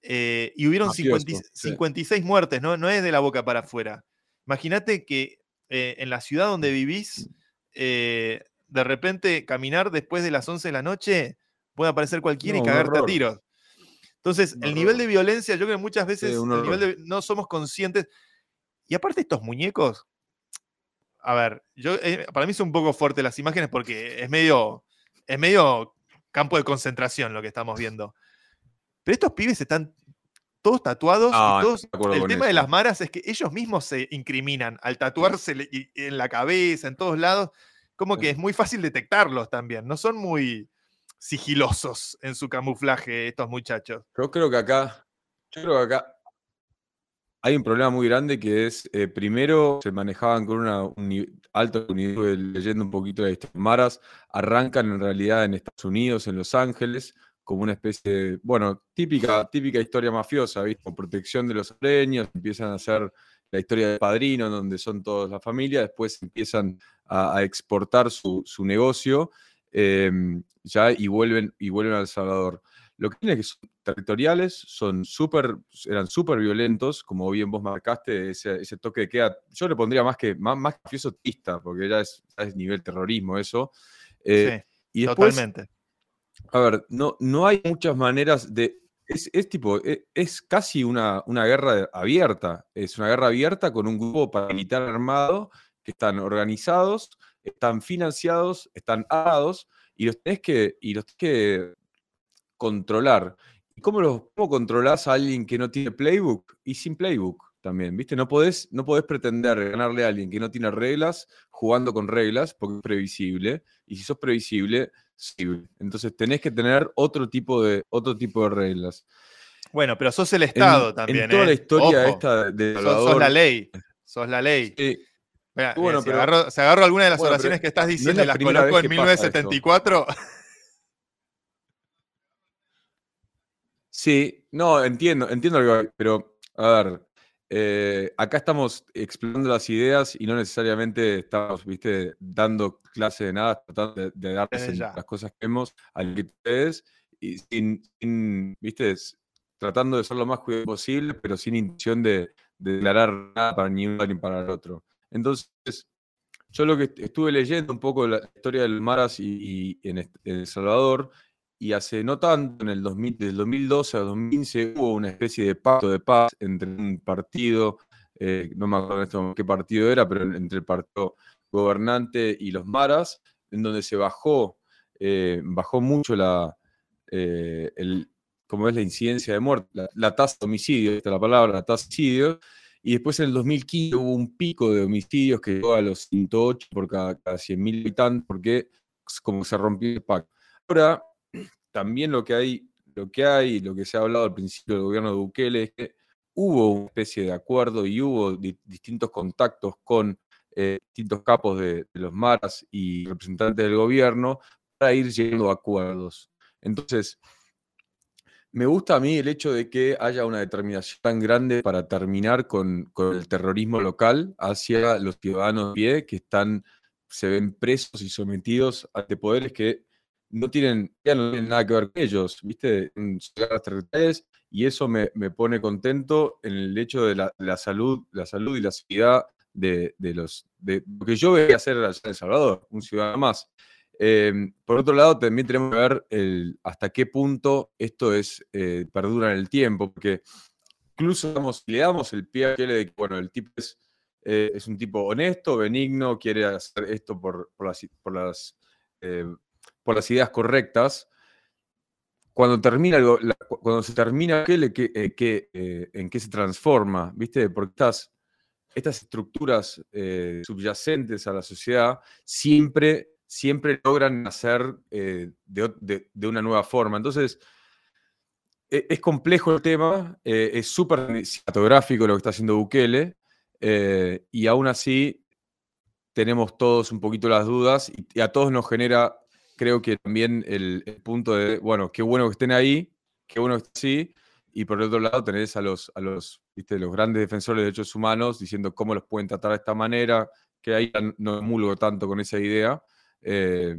Eh, y hubieron 56 muertes, ¿no? no es de la boca para afuera. Imagínate que eh, en la ciudad donde vivís, eh, de repente caminar después de las 11 de la noche puede aparecer cualquiera y cagarte a tiros. Entonces, el nivel de violencia, yo creo que muchas veces no somos conscientes. Y aparte estos muñecos, a ver, yo, para mí son un poco fuertes las imágenes porque es medio, es medio campo de concentración lo que estamos viendo. Pero estos pibes están todos tatuados. el tema de las maras es que ellos mismos se incriminan al tatuarse en la cabeza, en todos lados. Como que es muy fácil detectarlos también. No son muy sigilosos en su camuflaje estos muchachos. Yo creo que acá, yo creo que acá hay un problema muy grande que es, eh, primero, se manejaban con una, un alto nivel, leyendo un poquito de estas maras, arrancan en realidad en Estados Unidos, en Los Ángeles, como una especie de, bueno, típica, típica historia mafiosa, ¿viste? Con protección de los sureños, empiezan a hacer la historia del padrino, donde son todas las familias, después empiezan a, exportar su, negocio em, ya y vuelven, y vuelven a El Salvador. Lo que tiene que son territoriales, son súper, eran súper violentos, como bien vos marcaste, ese, toque de queda. Yo le pondría más que más, más mafioso tista, porque ya es, es nivel terrorismo eso. Eh, sí, y totalmente a ver, no, no hay muchas maneras de. Es, tipo, e, es, casi una, una, guerra abierta. Es una guerra abierta con un grupo paramilitar armado que están organizados, están financiados, están armados y los tenés que, y los que controlar. ¿Y cómo, los, cómo controlás a alguien que no tiene playbook? Y sin playbook también, ¿viste? No podés, no podés pretender ganarle a alguien que no tiene reglas jugando con reglas porque es previsible. Y si sos previsible, entonces tenés que tener otro tipo de, otro tipo de reglas. Bueno, pero sos el Estado también. En toda la ¿eh? historia esta de Sos, la ley. Sos la ley. Bueno, se, agarró, alguna de las oraciones que estás diciendo y las coloco en 1974. Sí, no, entiendo, entiendo lo que pero a ver, eh, acá estamos explorando las ideas y no necesariamente estamos, viste, dando clase de nada, tratando de, darles las cosas que vemos al que ustedes y sin, viste, tratando de ser lo más cuidado posible, pero sin intención de, declarar nada para ni uno ni para el otro. Entonces, yo lo que estuve leyendo un poco la historia del Maras y, en, en El Salvador, y hace no tanto, en el 2000, del 2012 a 2015, hubo una especie de pacto de paz entre un partido, eh, no me acuerdo qué partido era, pero entre el partido gobernante y los maras, en donde se bajó, eh, bajó mucho la, eh, como es la incidencia de muerte, la, tasa de homicidio, esta es la palabra, la tasa de homicidio, y después en el 2015 hubo un pico de homicidios que llegó a los 108 por cada, cada 100.000 habitantes, porque como se rompió el pacto. Ahora, *clears throat* también lo que hay, lo que hay, lo que se ha hablado al principio del gobierno de Bukele es que hubo una especie de acuerdo y hubo distintos contactos con eh, distintos capos de, los maras y representantes del gobierno para ir llegando a acuerdos. Entonces, me gusta a mí el hecho de que haya una determinación tan grande para terminar con, el terrorismo local hacia los ciudadanos de pie que están, se ven presos y sometidos ante poderes que no tienen, ya no tienen nada que ver con ellos, ¿viste? Las y eso me, pone contento en el hecho de la, salud, la salud y la seguridad de, los, de lo que yo voy hacer allá en El Salvador, un ciudadano más. Em, por otro lado, también tenemos que ver hasta qué punto esto es eh, perdura en el tiempo, porque incluso le damos el pie a que, de que, bueno, el tipo es, eh, es un tipo honesto, benigno, quiere hacer esto por, eh, las ideas correctas, cuando termina cuando se termina ¿qué, eh, eh, en qué se transforma, ¿viste? Porque estas, estructuras subyacentes a la sociedad siempre, siempre logran nacer de, una nueva forma. Entonces, e, es complejo el tema, eh, es súper cinematográfico lo que está haciendo Bukele, eh, y aún así tenemos todos un poquito las dudas y, a todos nos genera, creo que también el, punto de, bueno, qué bueno que estén ahí, qué bueno que estén así, y por el otro lado tenés a los, a los, ¿viste? los grandes defensores de derechos humanos diciendo cómo los pueden tratar de esta manera, que ahí no emulgo tanto con esa idea. Eh,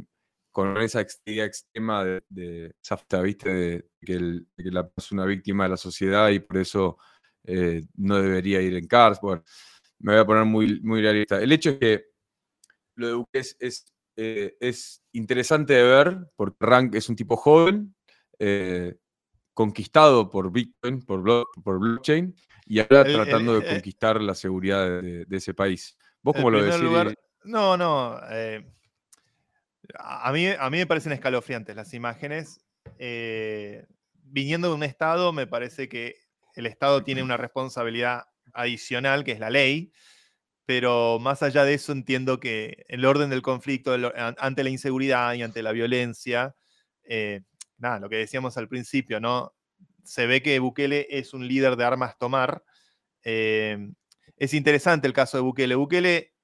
con esa idea extrema de, de ¿viste? De, que, la es una víctima de la sociedad y por eso eh, no debería ir en cárcel. Bueno, me voy a poner muy, muy realista. El hecho es que lo de es, eh, es, interesante de ver, porque Rank es un tipo joven, eh, conquistado por Bitcoin, por, por blockchain, y ahora tratando de conquistar la seguridad de, ese país. ¿Vos cómo lo decís? No, no. A mí, a mí me parecen escalofriantes las imágenes. Eh, viniendo de un Estado, me parece que el Estado tiene una responsabilidad adicional, que es la ley, pero más allá de eso entiendo que el orden del conflicto, ante la inseguridad y ante la violencia, eh, nada, lo que decíamos al principio, ¿no? Se ve que Bukele es un líder de armas tomar. Eh, es interesante el caso de Bukele. Bukele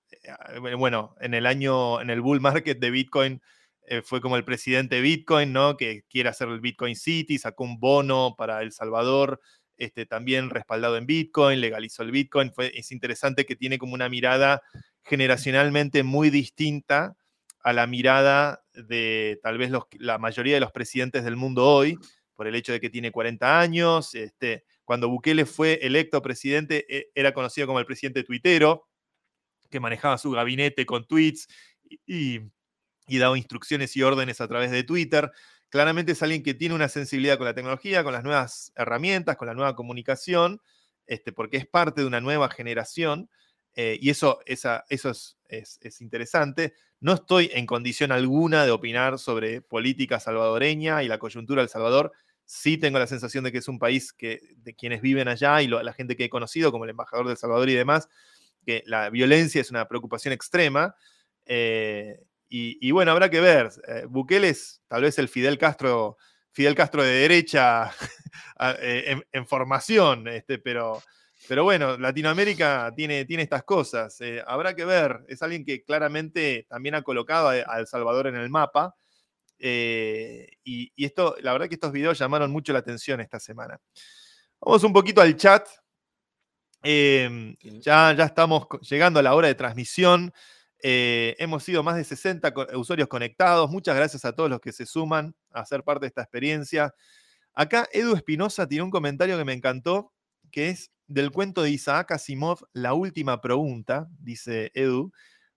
bueno, en el año, en el bull market de Bitcoin, eh, fue como el presidente de Bitcoin, ¿no? Que quiere hacer el Bitcoin City, sacó un bono para El Salvador, este, también respaldado en Bitcoin, legalizó el Bitcoin. Es interesante que tiene como una mirada generacionalmente muy distinta a la mirada de tal vez la mayoría de los presidentes del mundo hoy, por el hecho de que tiene 40 años. Este, cuando Bukele fue electo presidente, e, era conocido como el presidente tuitero, que manejaba su gabinete con tweets y, daba instrucciones y órdenes a través de Twitter. Claramente es alguien que tiene una sensibilidad con la tecnología, con las nuevas herramientas, con la nueva comunicación, este, porque es parte de una nueva generación. Eh, y eso, esa, eso es, es, interesante. No estoy en condición alguna de opinar sobre política salvadoreña y la coyuntura del Salvador. Sí tengo la sensación de que es un país que, de quienes viven allá y la gente que he conocido, como el embajador del Salvador y demás, que la violencia es una preocupación extrema. Eh, y, bueno, habrá que ver. Eh, Bukele es tal vez el Fidel Castro, Fidel Castro de derecha *laughs* eh, en, formación, este, pero, pero bueno, Latinoamérica tiene, tiene estas cosas. habrá que ver. Es alguien que claramente también ha colocado a, El Salvador en el mapa. y, y, esto, la verdad que estos videos llamaron mucho la atención esta semana. Vamos un poquito al chat. Em, ya, ya estamos llegando a la hora de transmisión. Eh, hemos sido más de 60 usuarios conectados. Muchas gracias a todos los que se suman a ser parte de esta experiencia. Acá Edu Espinosa tiene un comentario que me encantó, que es del cuento de Isaac Asimov, La última pregunta, dice Edu,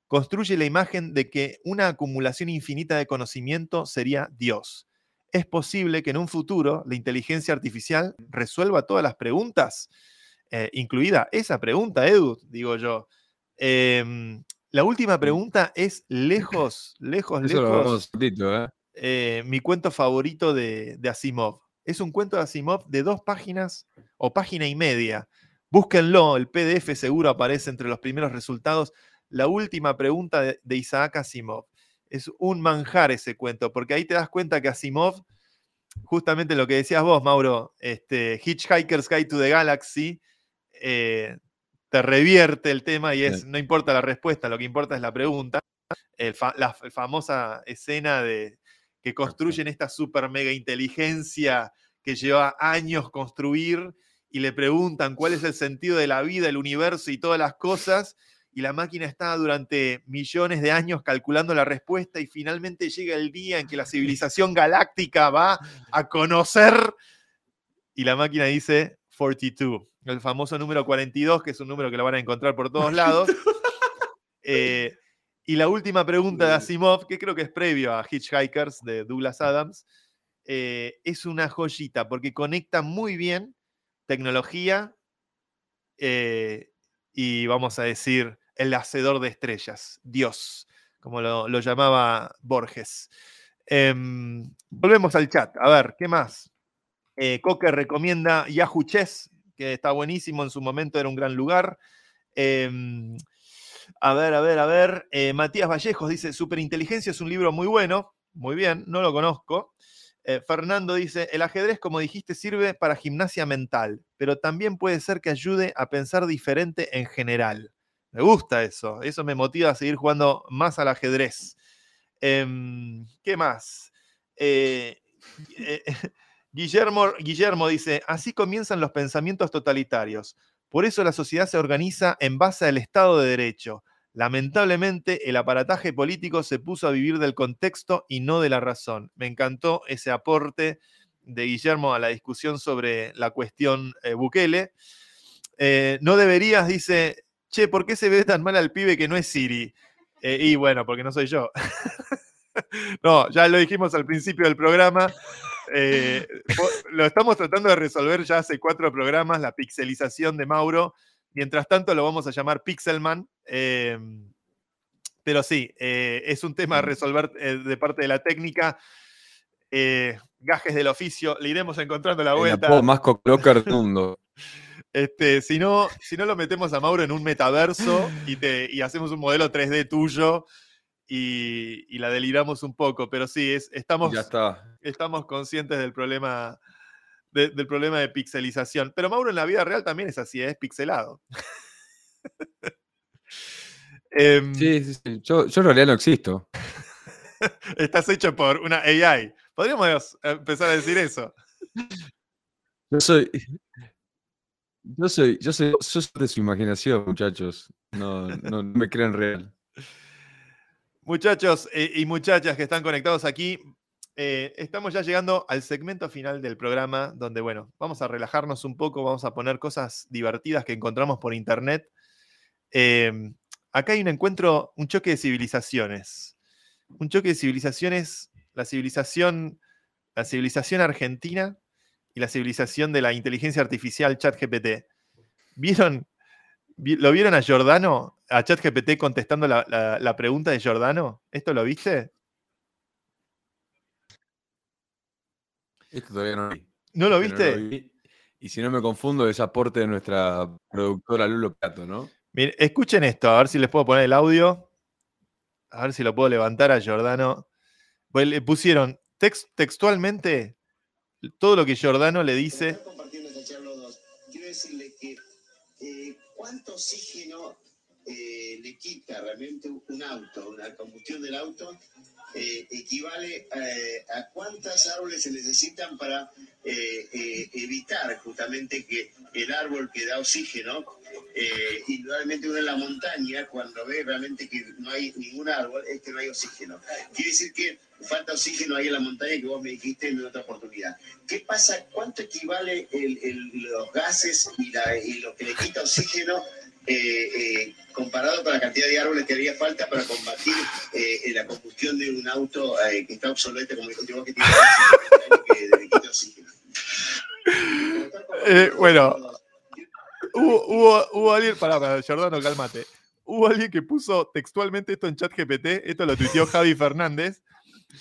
construye la imagen de que una acumulación infinita de conocimiento sería Dios. ¿Es posible que en un futuro la inteligencia artificial resuelva todas las preguntas? Eh, incluida esa pregunta, Edu, digo yo. Em, la última pregunta es *laughs* lejos, lejos, lejos. ¿eh? Eh, mi cuento favorito de, Asimov. Es un cuento de Asimov de dos páginas o página y media. Búsquenlo, el PDF seguro aparece entre los primeros resultados. La última pregunta de, de Isaac Asimov. Es un manjar ese cuento, porque ahí te das cuenta que Asimov, justamente lo que decías vos, Mauro, este, Hitchhiker's Guide to the Galaxy, eh, te revierte el tema y es, no importa la respuesta, lo que importa es la pregunta. la famosa escena de que construyen esta super mega inteligencia que lleva años construir y le preguntan cuál es el sentido de la vida, el universo y todas las cosas, y la máquina está durante millones de años calculando la respuesta y finalmente llega el día en que la *laughs* civilización galáctica va a conocer y la máquina dice 42 el famoso número 42, que es un número que lo van a encontrar por todos lados. *laughs* Eh, y la última pregunta de Asimov, que creo que es previo a Hitchhikers de Douglas Adams, eh, es una joyita porque conecta muy bien tecnología eh, y vamos a decir el hacedor de estrellas, Dios, como lo, llamaba Borges. Em, volvemos al chat. A ver, ¿qué más? Coque recomienda Yahoo Chess, que está buenísimo, en su momento era un gran lugar. Em, a ver, a ver, a ver. Eh, Matías Vallejos dice, Superinteligencia es un libro muy bueno. Muy bien, no lo conozco. Eh, Fernando dice, el ajedrez, como dijiste, sirve para gimnasia mental, pero también puede ser que ayude a pensar diferente en general. Me gusta eso, eso me motiva a seguir jugando más al ajedrez. Em, ¿Qué más? *laughs* Guillermo, Guillermo dice, así comienzan los pensamientos totalitarios. Por eso la sociedad se organiza en base al Estado de Derecho. Lamentablemente, el aparataje político se puso a vivir del contexto y no de la razón. Me encantó ese aporte de Guillermo a la discusión sobre la cuestión eh, Bukele. Eh, no deberías, dice, che, ¿por qué se ve tan mal al pibe que no es Siri? Eh, y bueno, porque no soy yo. *laughs* no, ya lo dijimos al principio del programa. Lo estamos tratando de resolver ya hace cuatro programas, la pixelización de Mauro. Mientras tanto, lo vamos a llamar Pixelman. Em, pero sí, eh, es un tema a resolver eh, de parte de la técnica. Eh, gajes del oficio, le iremos encontrando la vuelta. El más del mundo. *laughs* Este, si, no, si no lo metemos a Mauro en un metaverso y, te, hacemos un modelo 3D tuyo y, la deliramos un poco, pero sí, es, estamos, estamos conscientes del problema del problema de pixelización. Pero Mauro en la vida real también es así, es pixelado. *laughs* Em, sí, sí, sí. Yo, en realidad no existo. *laughs* Estás hecho por una AI. Podríamos empezar a decir eso. Yo soy. Yo soy, yo soy, de su imaginación, muchachos. No, no, me crean real. Muchachos eh, y muchachas que están conectados aquí, eh, estamos ya llegando al segmento final del programa, donde, bueno, vamos a relajarnos un poco, vamos a poner cosas divertidas que encontramos por internet. Em, acá hay un encuentro, un choque de civilizaciones. Un choque de civilizaciones, la civilización, la civilización argentina y la civilización de la inteligencia artificial ChatGPT. ¿Vieron? ¿Lo vieron a Giordano, a ChatGPT contestando la, la pregunta de Giordano? ¿Esto lo viste? Esto todavía no lo vi. ¿No lo viste? Y si no me confundo, es aporte de nuestra productora Lulo Plato, ¿no? Miren, escuchen esto, a ver si les puedo poner el audio. A ver si lo puedo levantar a Giordano. Pues le pusieron textualmente todo lo que Giordano le dice. Cuánto oxígeno eh, le quita realmente un auto, una combustión del auto, eh, equivale eh, a cuántas árboles se necesitan para evitar justamente que el árbol que da oxígeno, indudablemente uno en la montaña, cuando ve realmente que no hay ningún árbol, es que no hay oxígeno. Quiere decir que falta oxígeno ahí en la montaña que vos me dijiste en otra oportunidad. ¿Qué pasa? ¿Cuánto equivale los gases y, y lo que le quita oxígeno eh, eh, comparado con la cantidad de árboles que haría falta para combatir eh, la combustión de un auto que está obsoleto, como dijo que tiene que, bueno, hubo, hubo, hubo alguien, para, para, Jordano, cálmate. Hubo alguien que puso textualmente esto en chat GPT, esto lo tuiteó Javi Fernández.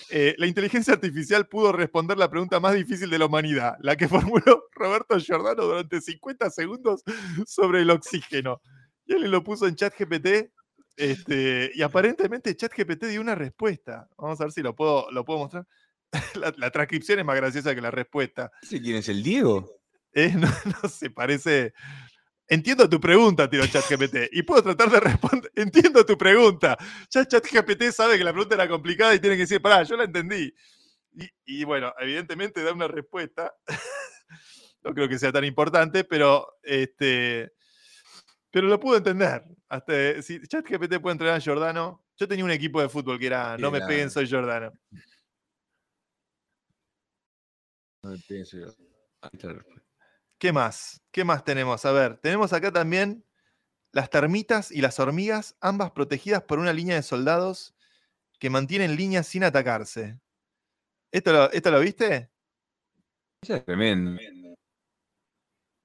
la inteligencia artificial pudo responder la pregunta más difícil de la humanidad, la que formuló Roberto Giordano durante 50 segundos sobre el oxígeno. Y él lo puso en ChatGPT este, y aparentemente ChatGPT dio una respuesta. Vamos a ver si lo puedo, lo puedo mostrar. *laughs* La, transcripción es más graciosa que la respuesta. ¿Quién es el Diego? Eh, *laughs* no, no se parece. Entiendo tu pregunta, tiro ChatGPT. Y puedo tratar de responder. *laughs* Entiendo tu pregunta. Ya ChatGPT sabe que la pregunta era complicada y tiene que decir, pará, yo la entendí. Y, y bueno, evidentemente da una respuesta. no creo que sea tan importante, pero este, pero lo puedo entender. Hasta, si ChatGPT puede entrenar a Jordano. Yo tenía un equipo de fútbol que era No me peguen, soy Jordano. *laughs* No me peguen, soy Jordano. ¿Qué más? ¿Qué más tenemos? A ver, tenemos acá también las termitas y las hormigas, ambas protegidas por una línea de soldados que mantienen líneas sin atacarse. ¿Esto lo, esto lo viste? es tremendo.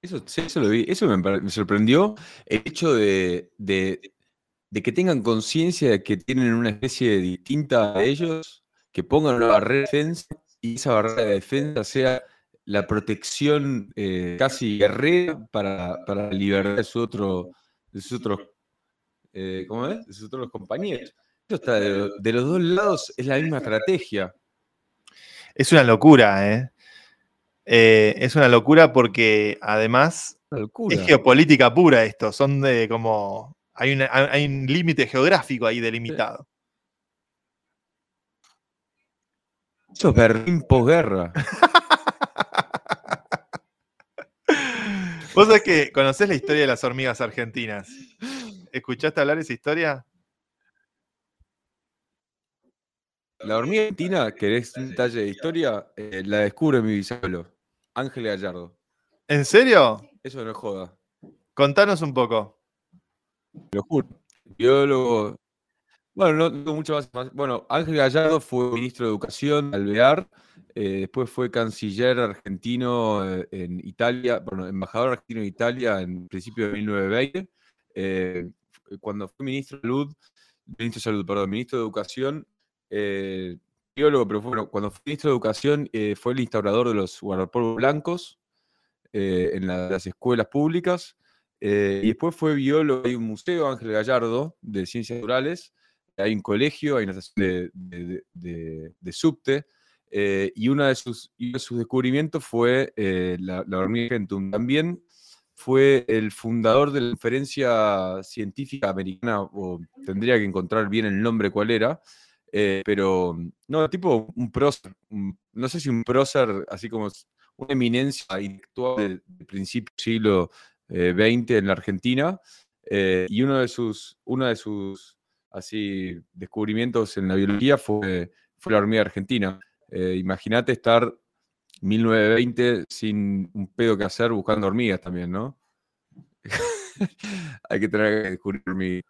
Eso, eso lo vi, eso me, sorprendió el hecho de, que tengan conciencia de que tienen una especie distinta a ellos, que pongan una barrera de defensa y esa barrera de defensa sea la protección eh, casi guerrera para, para la libertad de, su otro, de sus otros, eh, ¿cómo es? De sus otros compañeros. Eso está de, los dos lados, es la misma estrategia. Es una locura, ¿eh? Eh, es una locura porque además locura. es geopolítica pura esto. Son de como. Hay, una- hay un límite geográfico ahí delimitado. Esto es Berlín posguerra. *laughs* Vos sabés que conocés la historia de las hormigas argentinas. ¿Escuchaste hablar esa historia? La hormiga argentina, querés un detalle de historia, Eh, la descubre mi bisabuelo, Ángel Gallardo. ¿En serio? Eso no es joda, Contanos un poco. lo juro. Biólogo. Bueno, no tengo mucho más. más- Bueno, Ángel Gallardo fue ministro de Educación, Alvear. eh, después fue canciller argentino eh, en Italia, bueno, embajador argentino en Italia en principio de 1920. eh, cuando fue ministro de Salud, ministro de Salud, perdón, ministro de Educación, eh, biólogo, pero bueno, cuando fue ministro de Educación eh, fue el instaurador de los guardapolvos blancos eh, en la- las escuelas públicas. eh, y después fue biólogo, hay un museo, Ángel Gallardo, de ciencias naturales, hay un colegio, hay una estación de, de- de- de- subte, eh, y uno de sus, uno de sus descubrimientos fue eh, la, la hormiga Gentum. También fue el fundador de la conferencia científica americana, o tendría que encontrar bien el nombre cuál era, eh, pero no, tipo un prócer, un- no sé si un prócer, así como una eminencia intelectual del, principio del siglo eh, XX en la Argentina, eh, y uno de sus, uno de sus así, descubrimientos en la biología fue, fue la hormiga argentina. Eh, Imagínate estar 1920 sin un pedo que hacer buscando hormigas también, ¿no? *laughs* Hay que tener que descubrir hormigas.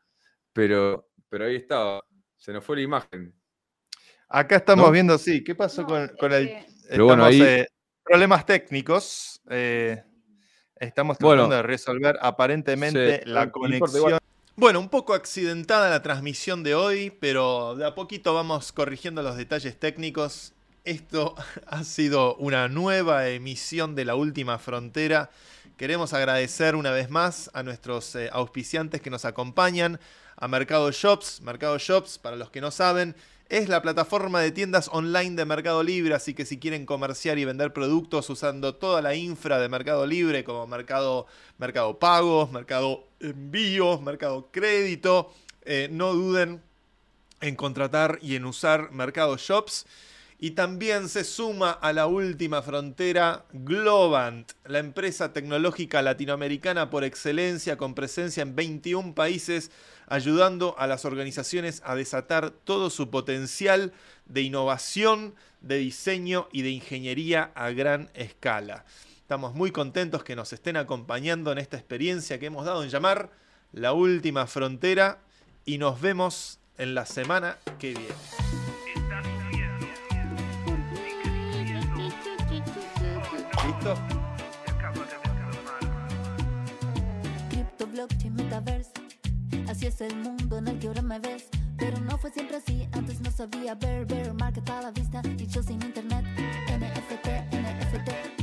Pero, pero ahí estaba, se nos fue la imagen. Acá estamos ¿No? viendo, sí, ¿qué pasó No, con, el. que- Pero bueno, estamos, ahí- eh, problemas técnicos. eh, estamos Bueno. tratando de resolver aparentemente Sí, la conexión. Bueno, un poco accidentada la transmisión de hoy, pero de a poquito vamos corrigiendo los detalles técnicos. Esto *laughs* ha sido una nueva emisión de La Última Frontera. Queremos agradecer una vez más a nuestros eh, auspiciantes que nos acompañan, a Mercado Shops. Mercado Shops, para los que no saben, es la plataforma de tiendas online de Mercado Libre, así que si quieren comerciar y vender productos usando toda la infra de Mercado Libre, como Mercado, mercado Pagos, Mercado Envíos, Mercado Crédito, eh, no duden en contratar y en usar Mercado Shops. Y también se suma a la última frontera Globant, la empresa tecnológica latinoamericana por excelencia con presencia en 21 países, ayudando a las organizaciones a desatar todo su potencial de innovación, de diseño y de ingeniería a gran escala. Estamos muy contentos que nos estén acompañando en esta experiencia que hemos dado en llamar La Última Frontera y nos vemos en la semana que viene. Así es el mundo en el que ahora me ves. Pero no fue siempre así, antes no sabía ver, ver, market a la vista y yo sin internet. NFT, NFT,